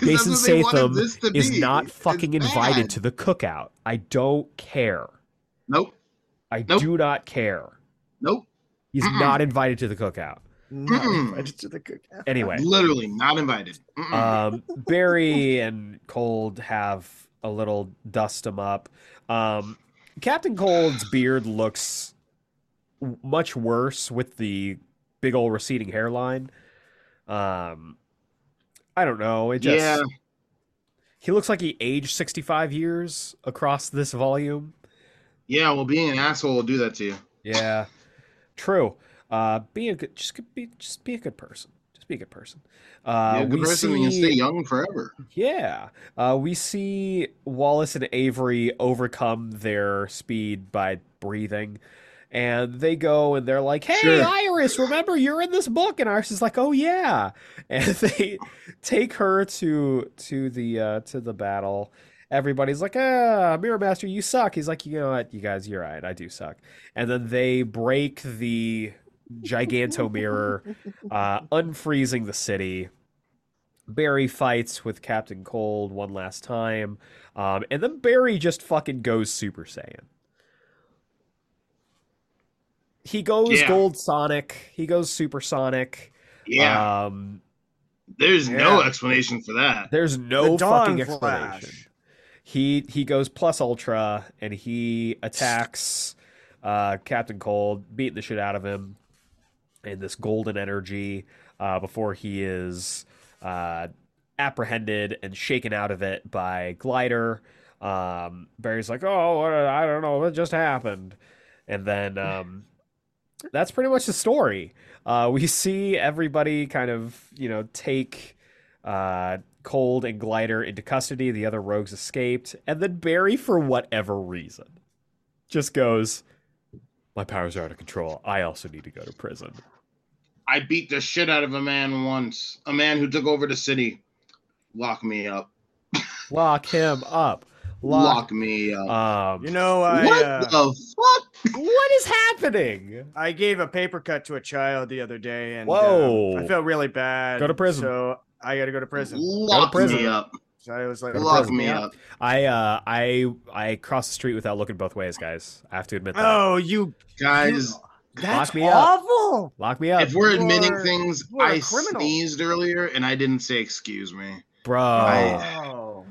Jason Statham is be. not It's fucking invited bad. to the cookout. I don't care. Nope. I Nope. do not care. Nope. He's Mm-mm. not invited to the cookout. Not Mm-mm. invited the cookout. Anyway, Literally not invited. Um, Barry and Cold have a little dust him up. Um, Captain Cold's beard looks much worse with the big old receding hairline. Um, I don't know. It just yeah. he looks like he aged sixty five years across this volume. Yeah. Well, being an asshole will do that to you. Yeah, true. Uh, be a good, just be, just be a good person. Just be a good person. Uh, Be a good we person see, stay young forever. yeah, uh, we see Wallace and Avery overcome their speed by breathing, and they go and they're like, "Hey, Sure. Iris, remember you're in this book?" And Iris is like, "Oh yeah," and they take her to to the uh, to the battle. Everybody's like, "Ah, Mirror Master, you suck." He's like, "You know what, you guys, you're right, I do suck." And then they break the giganto mirror, uh, unfreezing the city. Barry fights with Captain Cold one last time, um, and then Barry just fucking goes Super Saiyan. He goes Yeah. Gold Sonic. He goes Super Sonic. Yeah. Um, There's no explanation for that. there's no The Dawn fucking Flash. explanation. He he goes plus ultra and he attacks uh, Captain Cold, beating the shit out of him in this golden energy uh, before he is uh, apprehended and shaken out of it by Glider. Um, Barry's like, "Oh, I don't know what just happened," and then um, that's pretty much the story. Uh, we see everybody kind of you know take uh, Cold and Glider into custody. The other rogues escaped, and then Barry, for whatever reason, just goes, "My powers are out of control. I also need to go to prison." I beat the shit out of a man once. A man who took over the city. Lock me up. Lock him up. Lock, Lock. me up. Um, You know, I what uh, the fuck? what is happening? I gave a paper cut to a child the other day, and uh, Whoa. I felt really bad. Go to prison. So I got to go to prison. Lock prison. me up. So I was like, Lock me up. I uh I I crossed the street without looking both ways, guys. I have to admit that. Oh, you Guys, That's me up. awful. Lock me up, if we're You admitting are- things, you are a I criminal. sneezed earlier and I didn't say excuse me. bro. I- Oh.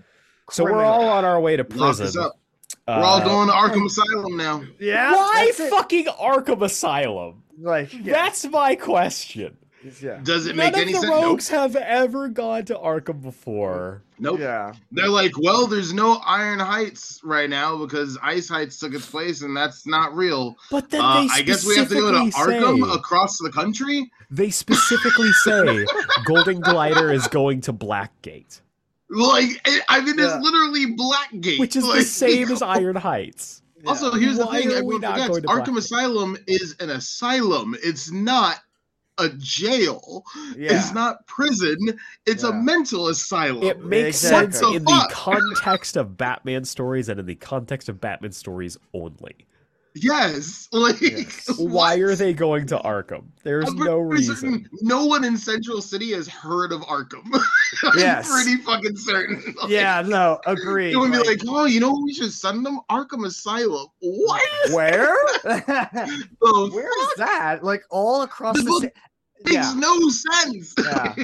so we're all on our way to Lock us prison. up. We're all Uh, going to Arkham Asylum now. Yeah. Why that's it. fucking Arkham Asylum? Like yeah, That's my question. Yeah. Does it None make of the sense? rogues have ever gone to Arkham before. Nope. nope. Yeah. They're like, well, there's no Iron Heights right now because Ice Heights took its place, and that's not real. But then Uh, they I guess we have to go to Arkham say- across the country. They specifically say Golden Glider is going to Blackgate, Like, I- I mean, Yeah. it's literally Blackgate, which is the same as Iron Heights. Also, here's the thing: we everyone not forgets going to Arkham Asylum is an asylum. It's not a jail. Yeah. It's not prison. It's a mental asylum. It makes Exactly. sense What the in the context of Batman stories and in the context of Batman stories only. yes. Like, Yes. Why are they going to Arkham? There's no reason. certain No one in Central City has heard of Arkham. I'm Yes. pretty fucking certain. Like, Yeah. No. agree. It would be like, like, oh, you know what we should send them? Arkham Asylum. What? where? The Where fuck? is that? Like all across The the. book ci- Makes Yeah. no sense. Yeah.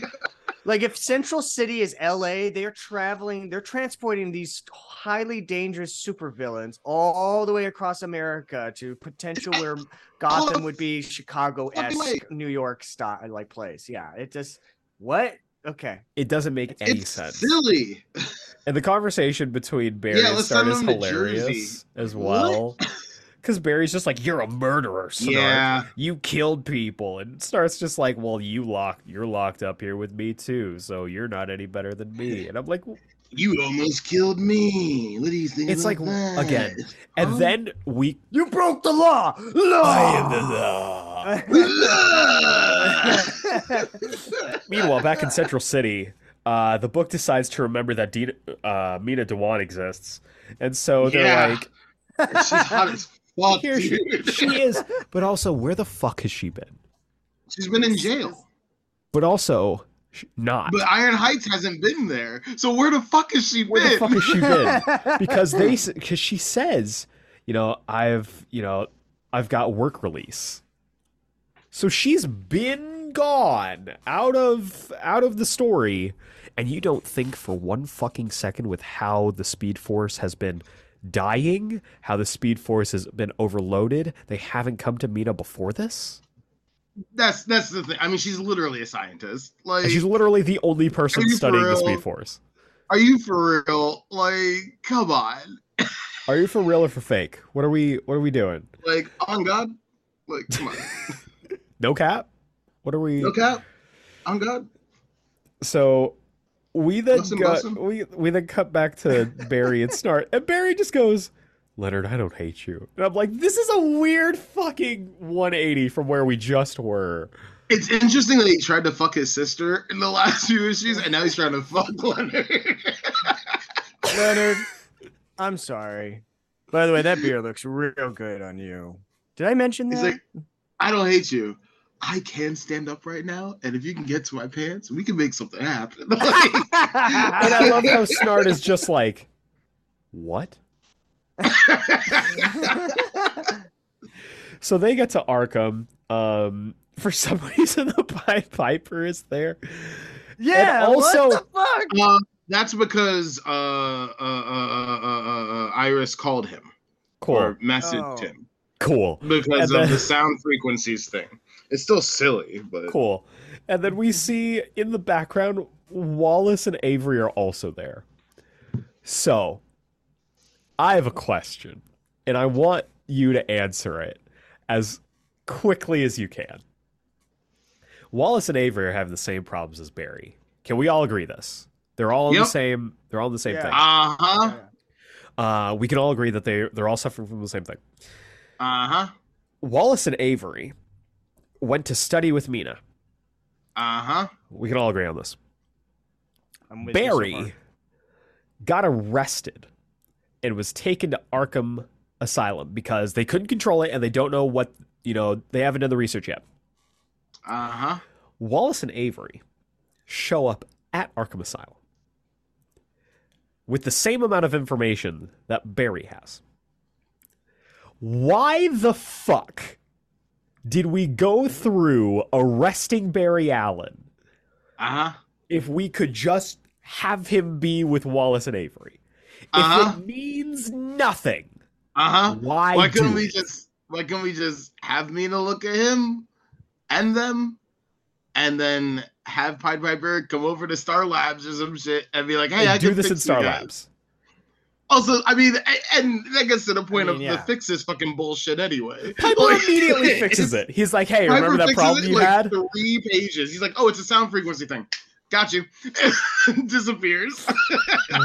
Like if Central City is LA, they're traveling, they're transporting these highly dangerous supervillains all the way across America to potential where Gotham would be Chicago Fucking esque New York style like place. Yeah. It just what? Okay. It doesn't make any it's sense. silly. And the conversation between Barry Yeah, and let's Snart send is hilarious Jersey. as What? well. Because Barry's just like, "You're a murderer, Snart. Yeah. You killed people," and Snart's just like, "Well, you lock, you're locked up here with me too, so you're not any better than me." And I'm like, You almost killed me. What do you think? It's like, that? again, and Huh? then we, You broke the law. Law. I am the law. Meanwhile, back in Central City, uh, the book decides to remember that Dina, uh, Meena Dhawan exists, and so they're Yeah. like, She's hot as fuck, Here she, she is, but also where the fuck has she been? She's been in jail. But also not. But Iron Heights hasn't been there. So where the fuck has she Where been? Where the fuck has she been? Because they because she says, you know, I've you know I've got work release. So she's been gone out of out of the story, and you don't think for one fucking second with how the Speed Force has been dying, how the Speed Force has been overloaded. They haven't come to Meena before this. That's that's the thing. I mean, she's literally a scientist. Like, And she's literally the only person Are you for studying the? Speed Force. are you for real? Like, come on. Are you for real or for fake? What are we What are we doing? Like, on God. Like, come on. No cap. What are we? No cap. On God. So we then Bless him, got bless him. we we then cut back to Barry and Snart, and Barry just goes, "Leonard, I don't hate you." And I'm like, "This is a weird fucking 180 from where we just were." It's interesting that he tried to fuck his sister in the last few issues, and now he's trying to fuck Leonard. Leonard, I'm sorry. By the way, that beer looks real good on you. Did I mention that? He's like, I don't hate you. I can stand up right now, and if you can get to my pants, we can make something happen. Like, And I love how Snart is just like, "What?" So they get to Arkham. Um, for some reason, the Pied Piper is there. yeah. also- what the fuck? uh, that's because uh, uh, uh, uh, uh, uh, Iris called him Cool, or messaged Oh. him cool. because And of the sound frequencies thing. It's still silly, but Cool. And then we see in the background Wallace and Avery are also there. So, I have a question, and I want you to answer it as quickly as you can. Wallace and Avery are having the same problems as Barry. Can we all agree this? They're all in the same. They're all in the same Yeah. thing. uh huh, Uh, we can all agree that they they're all suffering from the same thing. uh huh, Wallace and Avery went to study with Meena. uh huh. We can all agree on this. I'm with you so Barry got arrested and was taken to Arkham Asylum because they couldn't control it and they don't know what, you know, they haven't done the research yet. Uh huh. Wallace and Avery show up at Arkham Asylum with the same amount of information that Barry has. Why the fuck did we go through arresting Barry Allen Uh huh. if we could just have him be with Wallace and Avery? If Uh-huh. it means nothing, Uh huh. why, why couldn't we just? Why couldn't we just have Meena look at him and them, and then have Pied Piper come over to Star Labs or some shit and be like, "Hey, And I do can this in Star guys." Labs? Also, I mean, and that gets to the point mean, of yeah. the fix is fucking bullshit anyway. Piper Like, immediately fixes it. He's like, "Hey, Piper remember that problem it you like, had?" Three pages. He's like, "Oh, it's a sound frequency thing." Got you. Disappears.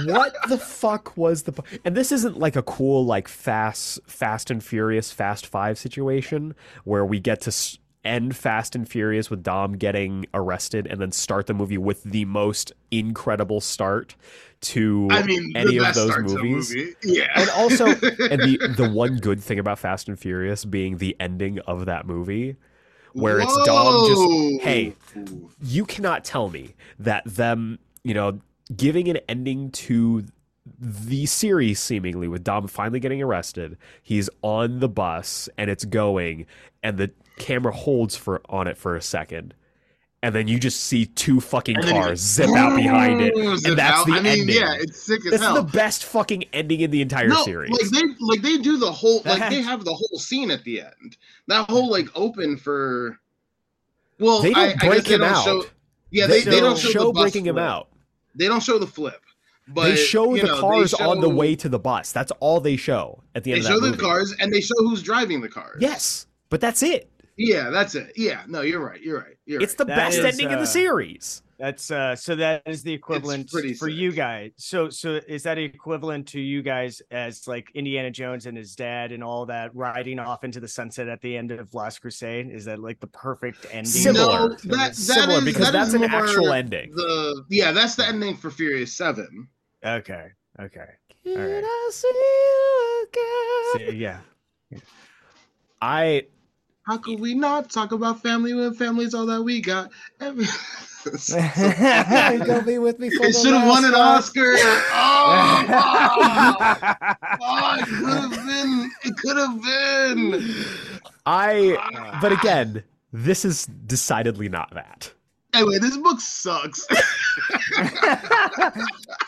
what the fuck was the and this isn't like a cool like fast fast and furious fast five situation where we get to end fast and furious with dom getting arrested and then start the movie with the most incredible start to I mean, any of those start to a movies movie. Yeah. and also and the the one good thing about fast and furious being the ending of that movie where it's Dom just hey you cannot tell me that them, you know, giving an ending to the series seemingly with Dom finally getting arrested, he's on the bus and it's going and the camera holds for on it for a second. And then you just see two fucking And then he's cars zip out behind it. And that's out." the I mean, ending. Yeah, it's sick as This is hell. the best fucking ending in the entire no, series. like they like they do the whole like they have the whole scene at the end. That whole like open for. Well, they don't I break they him don't out. Show, yeah, they, they, don't show, the bus breaking him out. They don't show the flip. But they show the know, they cars on the way to the bus. That's all they show at the end. They show the cars and they show who's driving the cars. Yes, but that's it. Yeah, that's it. Yeah, no, you're right. You're right. You're It's right. the That best is, ending in uh, the series. That's uh so that is the equivalent for sick. you guys. So so is that equivalent to you guys as like Indiana Jones and his dad and all that riding off into the sunset at the end of Last Crusade? Is that like the perfect ending? Similar. No, that, that Similar is- because that that's is an actual ending. The yeah, that's the ending for Furious Seven. Okay. Okay. Can right. I see you again? So, yeah. I How could we not talk about family when family's all that we got? Every- go be with me for it should have won an Oscar. Oh, oh, oh, it could have been. It could have been. I but again, this is decidedly not that. Anyway, this book sucks.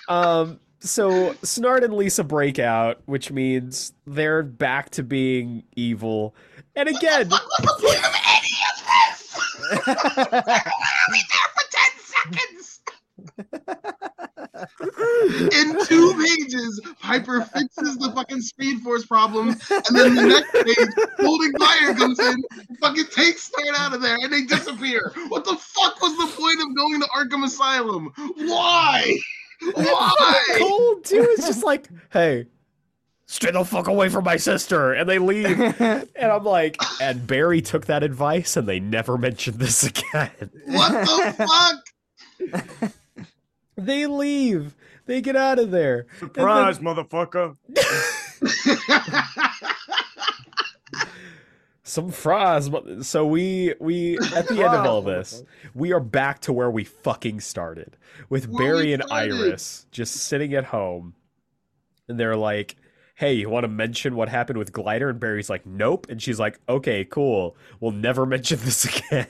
Um so Snart and Lisa break out, which means they're back to being evil. And again, What's the fuck was the point of any of this? Only there for ten seconds. In two pages, Piper fixes the fucking Speed Force problem, and then the next page, Holding Fire comes in, fucking takes Snart out of there, and they disappear. What the fuck was the point of going to Arkham Asylum? Why? Why? Cold too is just like, hey, stay the fuck away from my sister, and they leave. And I'm like, and Barry took that advice, and they never mentioned this again. What the fuck? They leave. They get out of there. Surprise, motherfucker. Some fries. but- So we we at the end of all this, we are back to where we fucking started with Where Barry and started. Iris just sitting at home, and they're like, "Hey, you want to mention what happened with Glider?" And Barry's like, "Nope," and she's like, "Okay, cool. We'll never mention this again."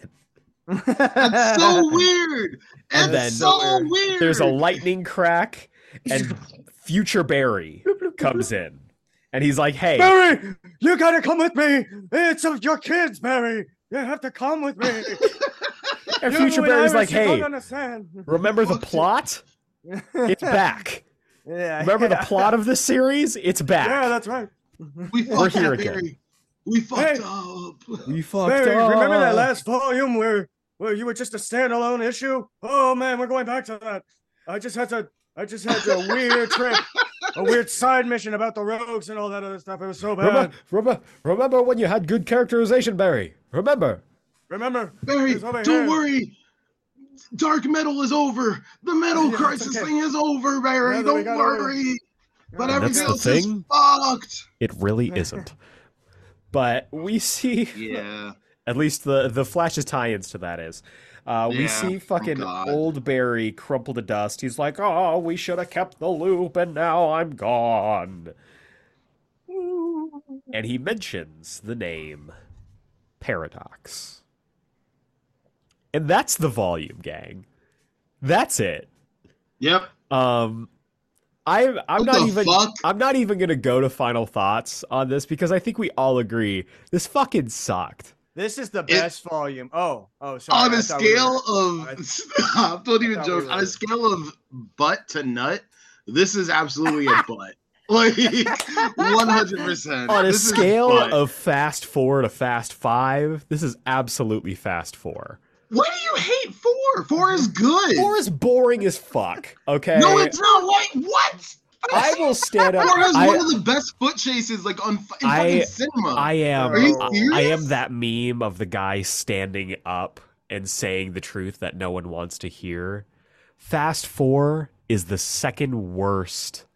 That's so weird. It's And then- so weird. There's a lightning crack, and future Barry comes in, and he's like, "Hey, Barry, you gotta come with me. It's of your kids, Barry. You have to come with me. and future Barry's like, hey, remember the plot? It's back." Yeah, Remember the plot of this series? It's back. Yeah, that's right. we We're here up, again. Barry. We fucked Hey. up. we fucked Barry, up. remember that last volume where where you were just a standalone issue? Oh man, we're going back to that. I just had to I just had a weird trip, a weird side mission about the rogues and all that other stuff. It was so bad. Remember, remember, remember when you had good characterization, Barry? Remember? Remember? Barry, don't here. worry. Dark metal is over. The metal Yeah, crisis okay. thing is over, Barry. Yeah, don't got over. worry. But Yeah. everything That's the else is fucked. It really isn't. But we see, Yeah. at least the the Flash's tie-ins to that is, uh, we Yeah. see Oh, fucking God. old Barry crumple to dust. He's like, "Oh, we should have kept the loop, and now I'm gone." And he mentions the name Paradox, and that's the volume, gang. That's it. Yep. Um, I I'm What not even fuck? I'm not even gonna go to final thoughts on this because I think we all agree this fucking sucked. This is the best volume. Oh, oh, sorry. on a thought we were- scale of stop, don't even joke. we On a scale of butt to nut, this is absolutely a butt. Like one hundred percent. On a scale of fast four to fast five, this is absolutely fast four. What do you hate four? Four is good. Four is boring as fuck. Okay, no, it's not. What? What? I will stand up. Four has I, one of the best foot chases like on in I- fucking cinema. I am. Are you I, I am that meme of the guy standing up and saying the truth that no one wants to hear. Fast Four is the second worst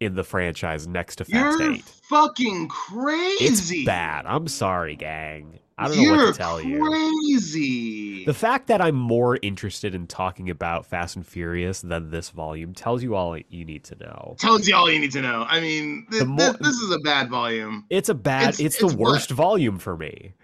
in the franchise, next to Fast You're Eight. fucking crazy. It's bad. I'm sorry, gang. I don't know You're what to tell you. crazy. The fact that I'm more interested in talking about Fast and Furious than this volume tells you all you need to know. Tells you all you need to know. I mean, th- The more- th- this is a bad volume. It's a bad. It's, It's- the it's worst volume for me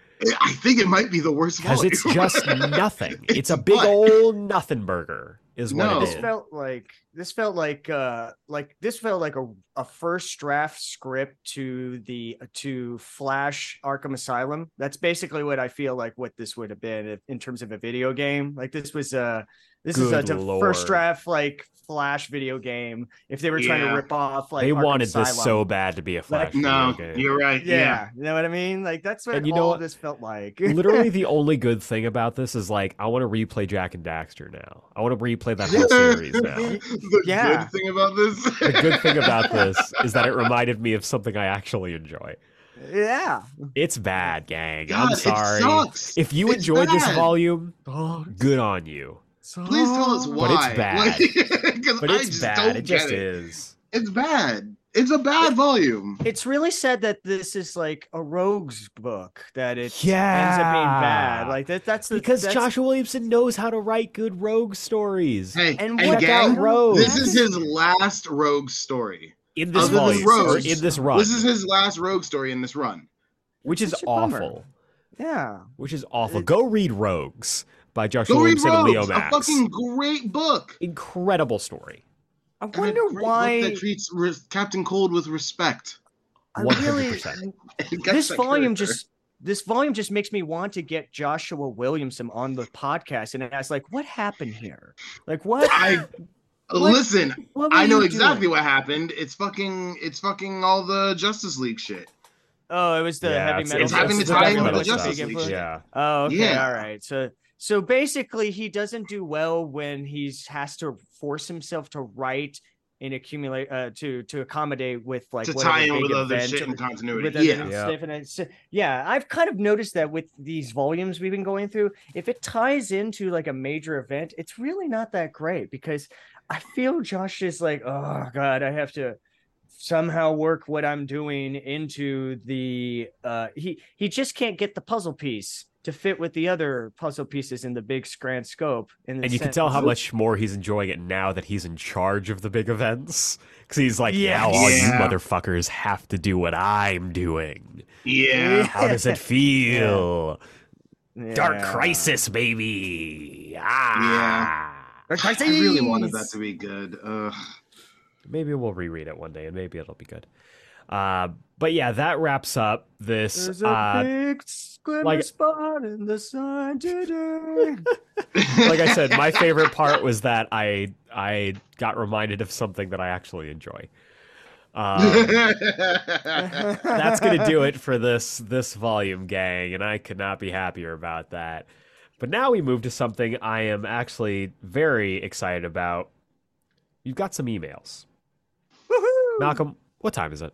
I think it might be the worst volume. because it's just nothing. It's, It's a big what? old nothing burger, is what No. it This felt like this felt like uh like this felt like a, a first draft script to the to Flash Arkham Asylum. That's basically what I feel like what this would have been if- in terms of a video game. Like this was uh this is a Good lord. first draft like Flash video game. If they were trying Yeah. to rip off like they Arkham wanted this so bad to be a Flash No, video game. you're right. yeah, Yeah. you know what I mean? Like that's what And you know all what? this felt like. Literally, the only good thing about this is like I want to replay Jak and Daxter now. I want to replay that whole series now. the Yeah. good thing about this. The good thing about this is that it reminded me of something I actually enjoy. yeah. It's bad, gang. God, I'm it sorry. sucks. If you It's enjoyed this bad. volume, good on you. Please tell us why. But it's bad. Like, 'cause But I it's just bad. don't It just get is. It's bad. It's a bad volume. It's really sad that this is like a rogues book that it Yeah. ends up being bad. Like that. That's the, Because that's, Joshua Williamson knows how to write good rogue stories. Hey, And and, what gang, about Rogue? this is his last Rogue story. In this Other volume, or Rogues, in this run, This is his last Rogue story in this run. which is Such a bummer. awful. Yeah. Which is awful. It- Go read Rogues by Joshua Williamson and Leo Rogues, a fucking great book. Incredible story. I And a wonder book why. that treats re- Captain Cold with respect. I really 100%. It gets this volume character. just this volume just makes me want to get Joshua Williamson on the podcast and ask like what happened here like what I What- listen. what I know exactly doing? what happened. It's fucking. It's fucking all the Justice League shit. oh it was the heavy metal it's, It's having the tie in with the. Justice League. League. Yeah. oh okay Yeah. all right so so basically he doesn't do well when he's has to force himself to write and accumulate uh to to accommodate with like to tie in with other shit or- in continuity. with yeah. Yeah. and it's, yeah i've kind of noticed that with these volumes we've been going through if it ties into like a major event it's really not that great because i feel josh is like oh god i have to somehow work what i'm doing into the uh he he just can't get the puzzle piece to fit with the other puzzle pieces in the big grand scope in the And you can tell how much more he's enjoying it now that he's in charge of the big events. Because he's like, Yeah. now all you motherfuckers have to do what I'm doing. Yeah. How does it feel? Dark Yeah. Crisis, baby. Ah. Yeah. Dark I really wanted that to be good. Ugh. Maybe we'll reread it one day and maybe it'll be good. Uh, but yeah, that wraps up this. There's a Uh, big glimmer like- spot in the sun today. like I said, my favorite part was that I I got reminded of something that I actually enjoy. Um, that's gonna do it for this this volume, gang, and I could not be happier about that. But now we move to something I am actually very excited about. You've got some emails, Woohoo! Malcolm. What time is it?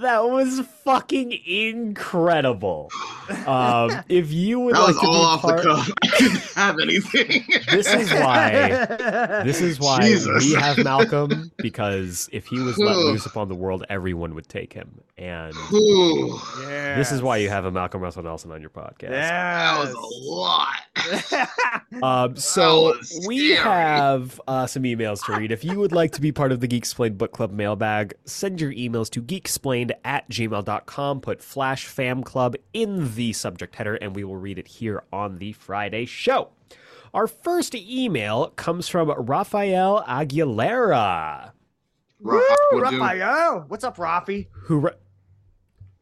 That was fucking incredible. Um, if you would That like was to all be off part, the cuff. I couldn't have anything. this is why This is why Jesus. we have Malcolm because if he was let loose upon the world, everyone would take him. And Ooh, this is why you have a Malcolm Russell Nelson on your podcast. that was a lot. Um, so we have uh, some emails to read. If you would like to be part of the Geeksplained Book Club mailbag, send your emails to geeksplained at gmail.com. Put Flash Fam Club in the subject header, and we will read it here on the Friday show. Our first email comes from Rafael Aguilera. Woo, would. Raphael. What's up, Rafi? Who ra-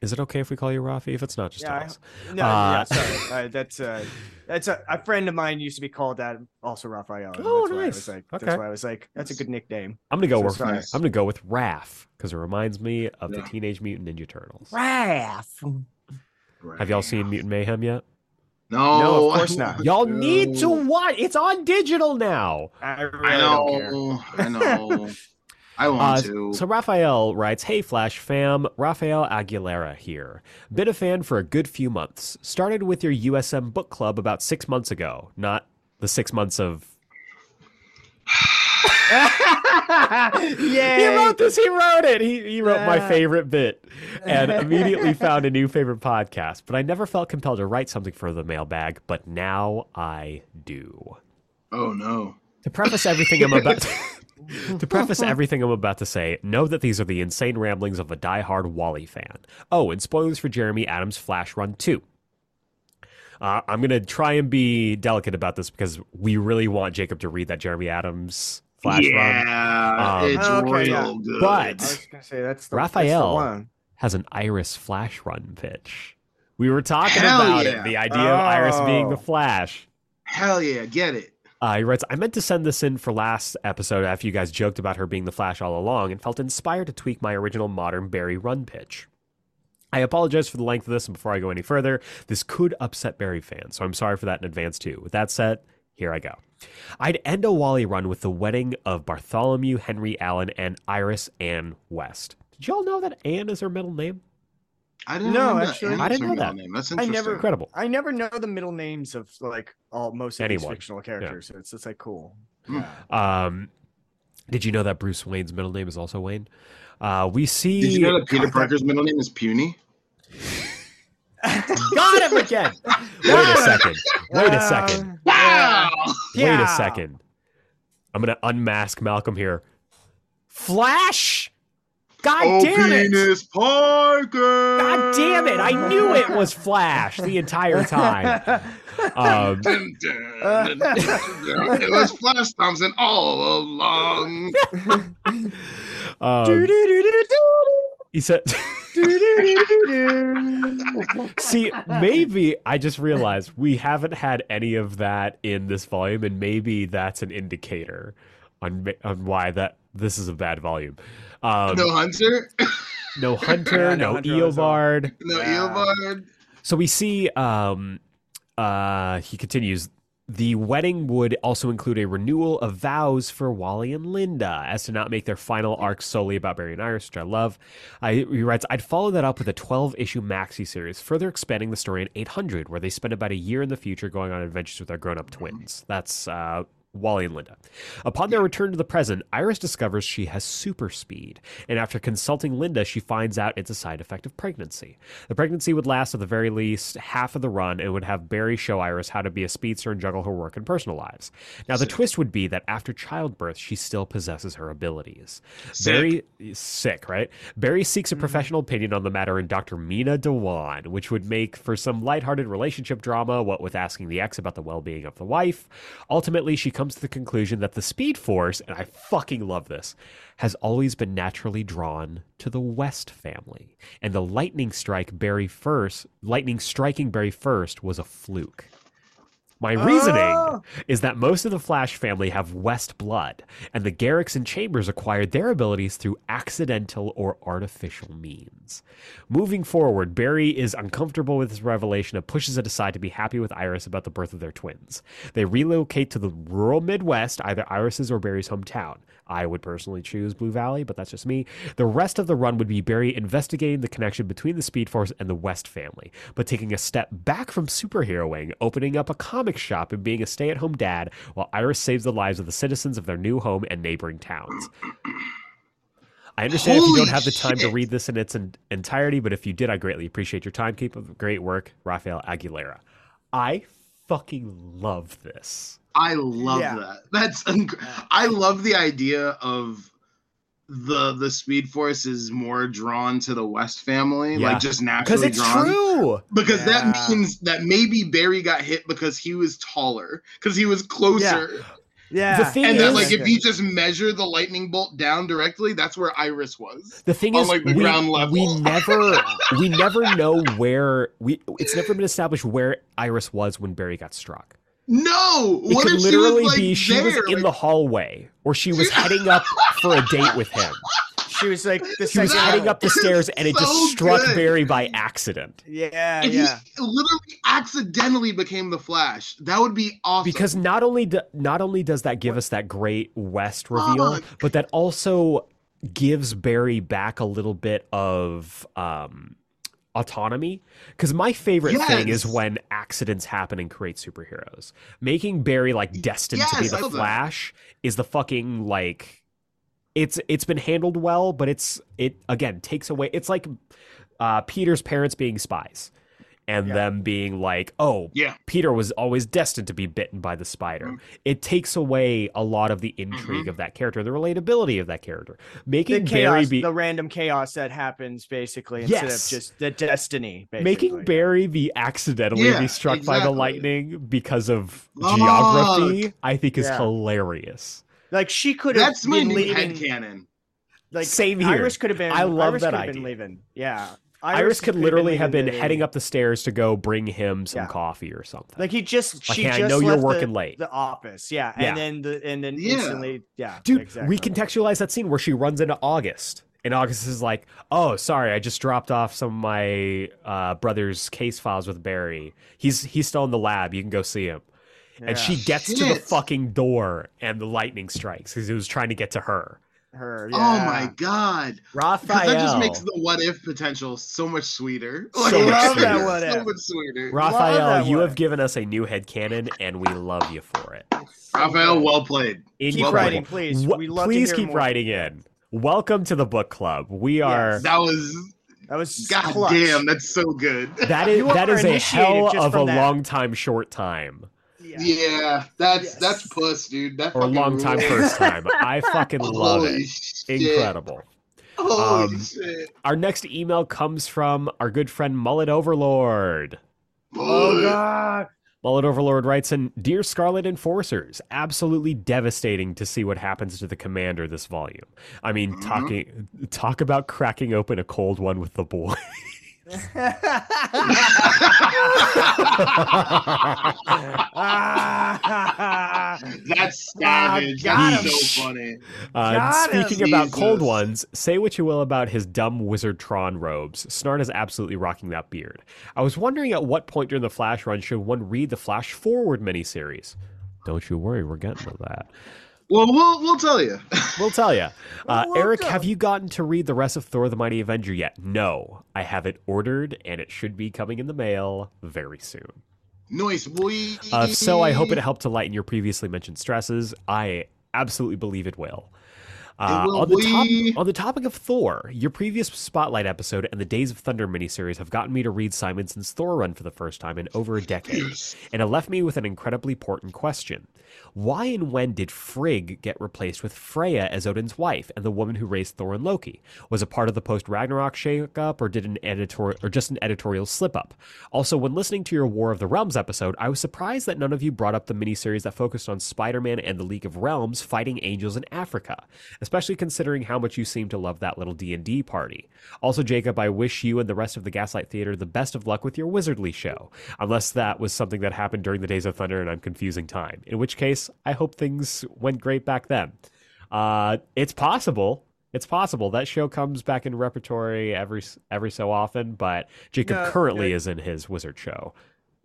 is it okay if we call you Rafi? If it's not, just Yeah, tell I- us. No, Uh, yeah, sorry. Uh, that's uh, that's a, a friend of mine used to be called that. Also, Raphael. Oh, that's Why I nice. was like, Okay. That's why I was like, that's a good nickname. I'm gonna go So with sorry. I'm gonna go with Raph because it reminds me of the Teenage Mutant Ninja Turtles. Raph. Have y'all seen Mutant Mayhem yet? No, No, of course not. Y'all need to No. watch. It's on digital now. I really I don't care. know. I know. I Uh, want to. so Raphael writes, "Hey Flash fam, Rafael Aguilera here. Been a fan for a good few months. Started with your USM book club about six months ago. Not the six months of yeah. He wrote this. He wrote it. He, he wrote my favorite bit and immediately found a new favorite podcast. But I never felt compelled to write something for the mailbag, but now I do. Oh no. To preface everything I'm about to preface everything I'm about to say, know that these are the insane ramblings of a die-hard Wally fan. Oh, and spoilers for Jeremy Adams' Flash Run 2. Uh, I'm going to try and be delicate about this because we really want Jacob to read that Jeremy Adams Flash Run. yeah, Um, it's Okay, real good. But- I was gonna say that's the, that's the Raphael. one. Has an Iris Flash Run pitch. We were talking Hell about yeah. it, the idea of Iris being the Oh. Flash. hell yeah, get it. Uh, he writes, I meant to send this in for last episode after you guys joked about her being the Flash all along and felt inspired to tweak my original modern Barry run pitch. I apologize for the length of this, and before I go any further, this could upset Barry fans, so I'm sorry for that in advance too. With that said, here I go. I'd end a Wally run with the wedding of Bartholomew Henry Allen and Iris Ann West. Did y'all know that Ann is her middle name? I didn't No, know that. actually- I didn't know that. Name. That's I never- Incredible. I never know the middle names of like all most of Anyone. these fictional characters. So it's it's like cool. Hmm. Yeah. Um, did you know that Bruce Wayne's middle name is also Wayne? Uh, we see. Did you know that Peter Parker's middle name is Puny? Got him again. Wait a second. Wait a second. Wow. Wait a second. I'm gonna unmask Malcolm here. Flash! God oh, damn it! Parker. God damn it! I knew it was Flash the entire time. Um, it was Flash Thompson all along. um, he said. See, maybe I just realized we haven't had any of that in this volume, and maybe that's an indicator on on why that this is a bad volume. Um, no Hunter. no Hunter, Yeah, no no Hunter on his own. Eobard. No Yeah. Eobard. So we see. Um, uh, he continues. The wedding would also include a renewal of vows for Wally and Linda, as to not make their final arc solely about Barry and Iris, which I love. I, he writes, I'd follow that up with a 12 issue maxi series, further expanding the story in 800, where they spend about a year in the future going on adventures with their grown up twins. That's uh, Wally and Linda. Upon their return to the present, Iris discovers she has super speed, and after consulting Linda, she finds out it's a side effect of pregnancy. The pregnancy would last at the very least half of the run and would have Barry show Iris how to be a speedster and juggle her work and personal lives. Now, the twist would be that after childbirth, she still possesses her abilities. Sick. Barry sick, right? Barry seeks a mm-hmm. professional opinion on the matter in Dr. Meena Dhawan, which would make for some lighthearted relationship drama, what with asking the ex about the well-being of the wife. Ultimately, she comes to the conclusion that the Speed Force, and I fucking love this, has always been naturally drawn to the West family, and the lightning strike Barry first, lightning striking Barry first was a fluke. My reasoning Oh. is that most of the Flash family have West blood, and the Garricks and Chambers acquired their abilities through accidental or artificial means. Moving forward, Barry is uncomfortable with this revelation and pushes it aside to be happy with Iris about the birth of their twins. They relocate to the rural Midwest, either Iris's or Barry's hometown. I would personally choose Blue Valley, but that's just me. The rest of the run would be Barry investigating the connection between the Speed Force and the West family, but taking a step back from superheroing, opening up a comic shop, and being a stay at home dad while Iris saves the lives of the citizens of their new home and neighboring towns. I understand if you don't have the time to read this in its en- entirety, but if you did, I greatly appreciate your time. Keep up the great work, Rafael Aguilera. I fucking love this. I love Yeah. that. That's inc- I love the idea of the the Speed Force is more drawn to the West family, Yeah. like just naturally, Because it's drawn. true. Because Yeah. that means that maybe Barry got hit because he was taller, because he was closer, Yeah. The thing and is- that like if you just measure the lightning bolt down directly, that's where Iris was. The thing on, is, like, the we, ground level. we never, we never know where we. It's never been established where Iris was when Barry got struck. No, It what could if literally she was, like, be she there? was in the hallway, or she was heading up for a date with him. she was like the She was heading up the stairs, and it So just struck good. Barry by accident. Yeah, if yeah. he literally accidentally became the Flash, that would be awesome. Because not only do, not only does that give us that great West reveal, Fuck. but that also gives Barry back a little bit of um, autonomy. Because my favorite thing is when accidents happen and create superheroes. Making Barry like destined to be the. Flash is the fucking like it's it's been handled well, but it's it again takes away. It's like uh, Peter's parents being spies, and Yeah. them being like, "Oh, Yeah. Peter was always destined to be bitten by the spider." Mhm. It takes away a lot of the intrigue Mhm. of that character, the relatability of that character, The making Barry be the random chaos that happens basically instead Yes. of just the destiny. Basically. making Barry be accidentally Yeah, be struck by the lightning because of Look. geography, I think is Yeah. hilarious. like she could have That's my been new leaving. headcanon. Like Same here. Iris could have been. I love Iris that could have been idea. leaving. Yeah, Iris, could literally have been leaving heading up the stairs to go bring him some Yeah. coffee or something. Like he just. Like, She hey, I just know you're left the- working late. The office, yeah, Yeah. and then the and then Yeah. instantly, yeah, Dude, exactly. we contextualize that scene where she runs into August. And August is like, "Oh, sorry, I just dropped off some of my uh, brother's case files with Barry. He's he's still in the lab. You can go see him." And she Yeah. gets to the fucking door, and the lightning strikes because he was trying to get to her. Her. Oh my god, Raphael, that just makes the what if potential so much sweeter. So Like, much it's sweeter. so much sweeter. Raphael, that you have given us a new headcanon, and we love you for it. Raphael, well played. Keep Incredible. writing, please. We love to please hear keep more. writing in. Welcome to the book club. We are. Yes. That was That was god clutch. damn, that's so good. That is You that are is a initiated hell of a that. long time, short time, Yeah. Yeah, that's Yes. that's puss, dude. That or fucking long time, rules. first time. I fucking love Holy it. shit. Incredible. Holy Um, shit. Our next email comes from our good friend Mullet Overlord. Oh god. Mullet Overlord writes in Dear Scarlet Enforcers, absolutely devastating to see what happens to the commander this volume. I mean, Mhm. talking talk about cracking open a cold one with the boy. That's savage. got That's so funny. Uh, Got him. speaking about cold ones, say what you will about his dumb wizard Tron robes. Snart is absolutely rocking that beard. I was wondering at what point during the Flash run should one read the Flash Forward miniseries? Don't you worry, we're getting to that. Well, we'll we'll tell you. We'll tell you. Uh, We'll Eric, tell. have you gotten to read the rest of Thor the Mighty Avenger yet? No. I have it ordered, and it should be coming in the mail very soon. Noise, boy. Uh, so, I hope it helped to lighten your previously mentioned stresses. I absolutely believe it will. Uh, on, the top, on the topic of Thor, your previous Spotlight episode and the Days of Thunder miniseries have gotten me to read Simonson's Thor run for the first time in over a decade, Yes. and it left me with an incredibly important question. Why and when did Frigg get replaced with Freya as Odin's wife and the woman who raised Thor and Loki? Was it part of the post Ragnarok shakeup or did an editorial or just an editorial slip up? Also, when listening to your War of the Realms episode, I was surprised that none of you brought up the miniseries that focused on Spider-Man and the League of Realms fighting angels in Africa, especially considering how much you seem to love that little D&D party. Also, Jacob, I wish you and the rest of the Gaslight Theater the best of luck with your Wizardly show, unless that was something that happened during the Days of Thunder and I'm confusing time. In which case, I hope things went great back then. Uh, it's possible. It's possible that show comes back in repertory every every so often, but Jacob No, currently is in his wizard show.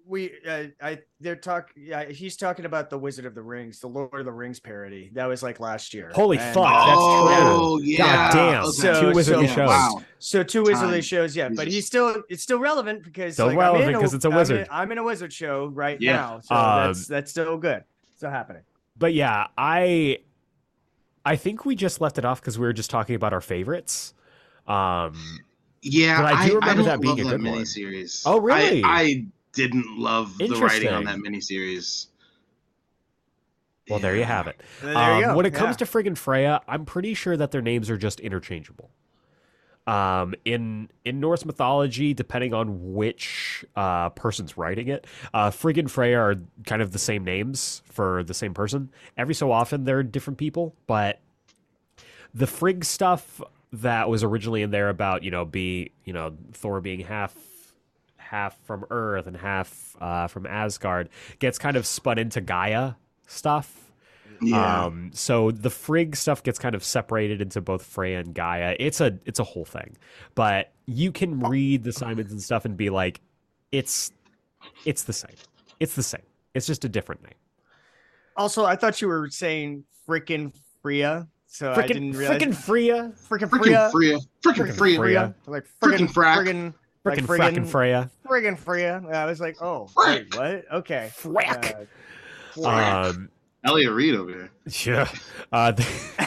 We uh, I they're talk yeah he's talking about the Wizard of the Rings, the Lord of the Rings parody. That was like last year. Holy And, fuck, uh, that's oh, true. yeah. God damn, Okay. So- two wizardly so- shows. Wow. So two Wizardly shows, yeah, but he's still it's still relevant because Still like, relevant I'm in 'cause it's a I'm in- wizard. I'm in, a wizard show right Yeah. now, so Um, that's that's still good. Still happening. But yeah, I I think we just left it off because we were just talking about our favorites. Um, Yeah, But I do remember don't that being a good that one. Oh, really? I, I didn't love the writing on Interesting. that miniseries. well, there you have it. There you Um, go. when it comes yeah. to friggin' Freya, I'm pretty sure that their names are just interchangeable. Um, in in Norse mythology, depending on which uh, person's writing it, uh, Frigg and Freya are kind of the same names for the same person. Every so often, they're different people, but the Frigg stuff that was originally in there about you know be you know Thor being half half from Earth and half uh, from Asgard gets kind of spun into Gaia stuff. Yeah. Um, so the Frigg stuff gets kind of separated into both Freya and Gaia. It's a it's a whole thing, but you can read the Simonson stuff and be like, it's it's the same. It's the same. It's just a different name. Also, I thought you were saying frickin' Freya, so I didn't realize. frickin' Freya, frickin' Freaking Freya, Freya. Freaking Frickin' Freya. Freya. like Frickin' frickin' frack. frickin' like frickin' frackin' friggin' Freya. friggin' Freya. I was like, oh, Frack. wait, what? Okay. Frack. Uh, Frack. Um, Elliot Reed over here. yeah. Uh, the-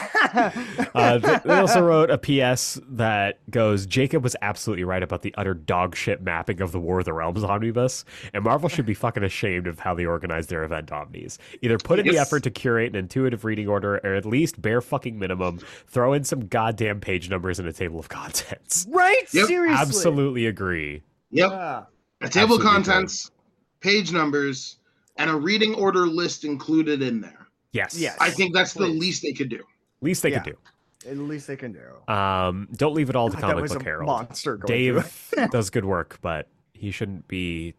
Uh, they also wrote a PS that goes, Jacob was absolutely right about the utter dog shit mapping of the War of the Realms omnibus, and Marvel should be fucking ashamed of how they organize their event omnis. Either put in the effort to curate an intuitive reading order, or at least bare fucking minimum, throw in some goddamn page numbers and a table of contents. right? Yep. Seriously. Absolutely agree. Yep. Yeah. A table of Absolutely contents, page numbers, and a reading order list included in there. Yes. Yes. I think that's the least they could do. Least they Yeah. could At least they can do. do. Um, don't leave it all to God, that Comic was Book a Herald. monster. Going. Dave does good work, but he shouldn't be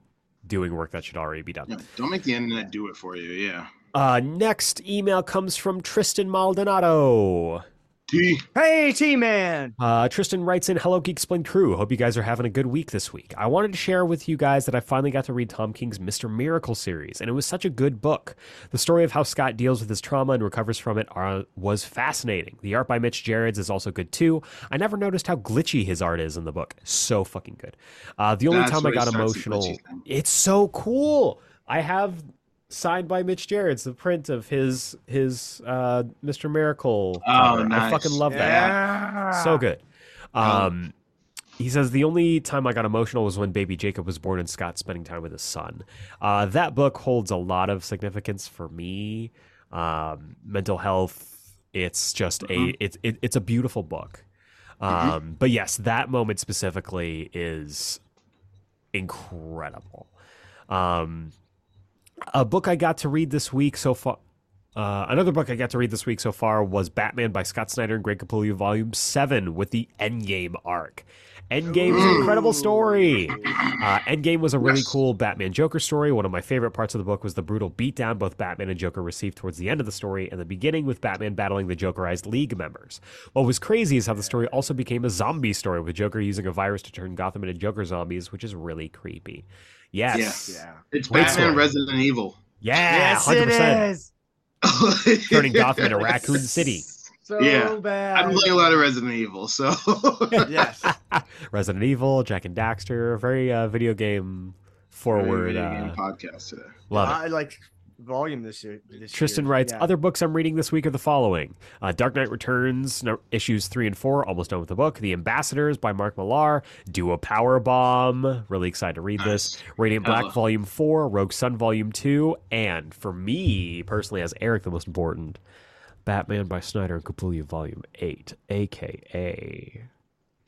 doing work that should already be done. Yeah, don't make the internet do it for you. Yeah. Uh, next email comes from Tristan Maldonado. T. Hey, T Man. Uh, Tristan writes in, Hello, Geeksplained crew. Hope you guys are having a good week this week. I wanted to share with you guys that I finally got to read Tom King's Mr. Miracle series, and it was such a good book. The story of how Scott deals with his trauma and recovers from it are, was fascinating. The art by Mitch Gerads is also good too. I never noticed how glitchy his art is in the book. So fucking good. Uh, the only That's time I got emotional, it's so cool. I have signed by Mitch Gerads the print of his his uh, Mr. Miracle. Oh, cover. I fucking love that. So good. Um, he says the only time I got emotional was when baby Jacob was born and Scott spending time with his son. Uh, that book holds a lot of significance for me. Um, mental health. It's just Mhm. a it's it, it's a beautiful book. Um, But yes, that moment specifically is incredible. Um, a book I got to read this week so far. Uh, another book I got to read this week so far was Batman by Scott Snyder and Greg Capullo, Volume 7, with the Endgame arc. Endgame is an incredible story. Uh, Endgame was a really Yes. cool Batman Joker story. One of my favorite parts of the book was the brutal beatdown both Batman and Joker received towards the end of the story, and the beginning with Batman battling the Jokerized League members. What was crazy is how the story also became a zombie story, with Joker using a virus to turn Gotham into Joker zombies, which is really creepy. Yes. Yeah. It's Great Batman story. Resident Evil. Yeah, yes, 100%. it is. Turning Gotham into Raccoon City. So Yeah. bad. I'm playing a lot of Resident Evil, so yes. Resident Evil, Jak and Daxter, very uh, video game forward. Video game Uh, podcast today. love it. I like volume this year. This Tristan year. writes, Yeah. other books I'm reading this week are the following uh, Dark Knight Returns, no, issues three and four, almost done with the book. The Ambassadors by Mark Millar. Do a Power Bomb. Really excited to read this. Radiant Black Hella. Volume 4, Rogue Sun Volume 2, and for me personally, as Eric, the most important, Batman by Snyder and Capullo Volume 8, aka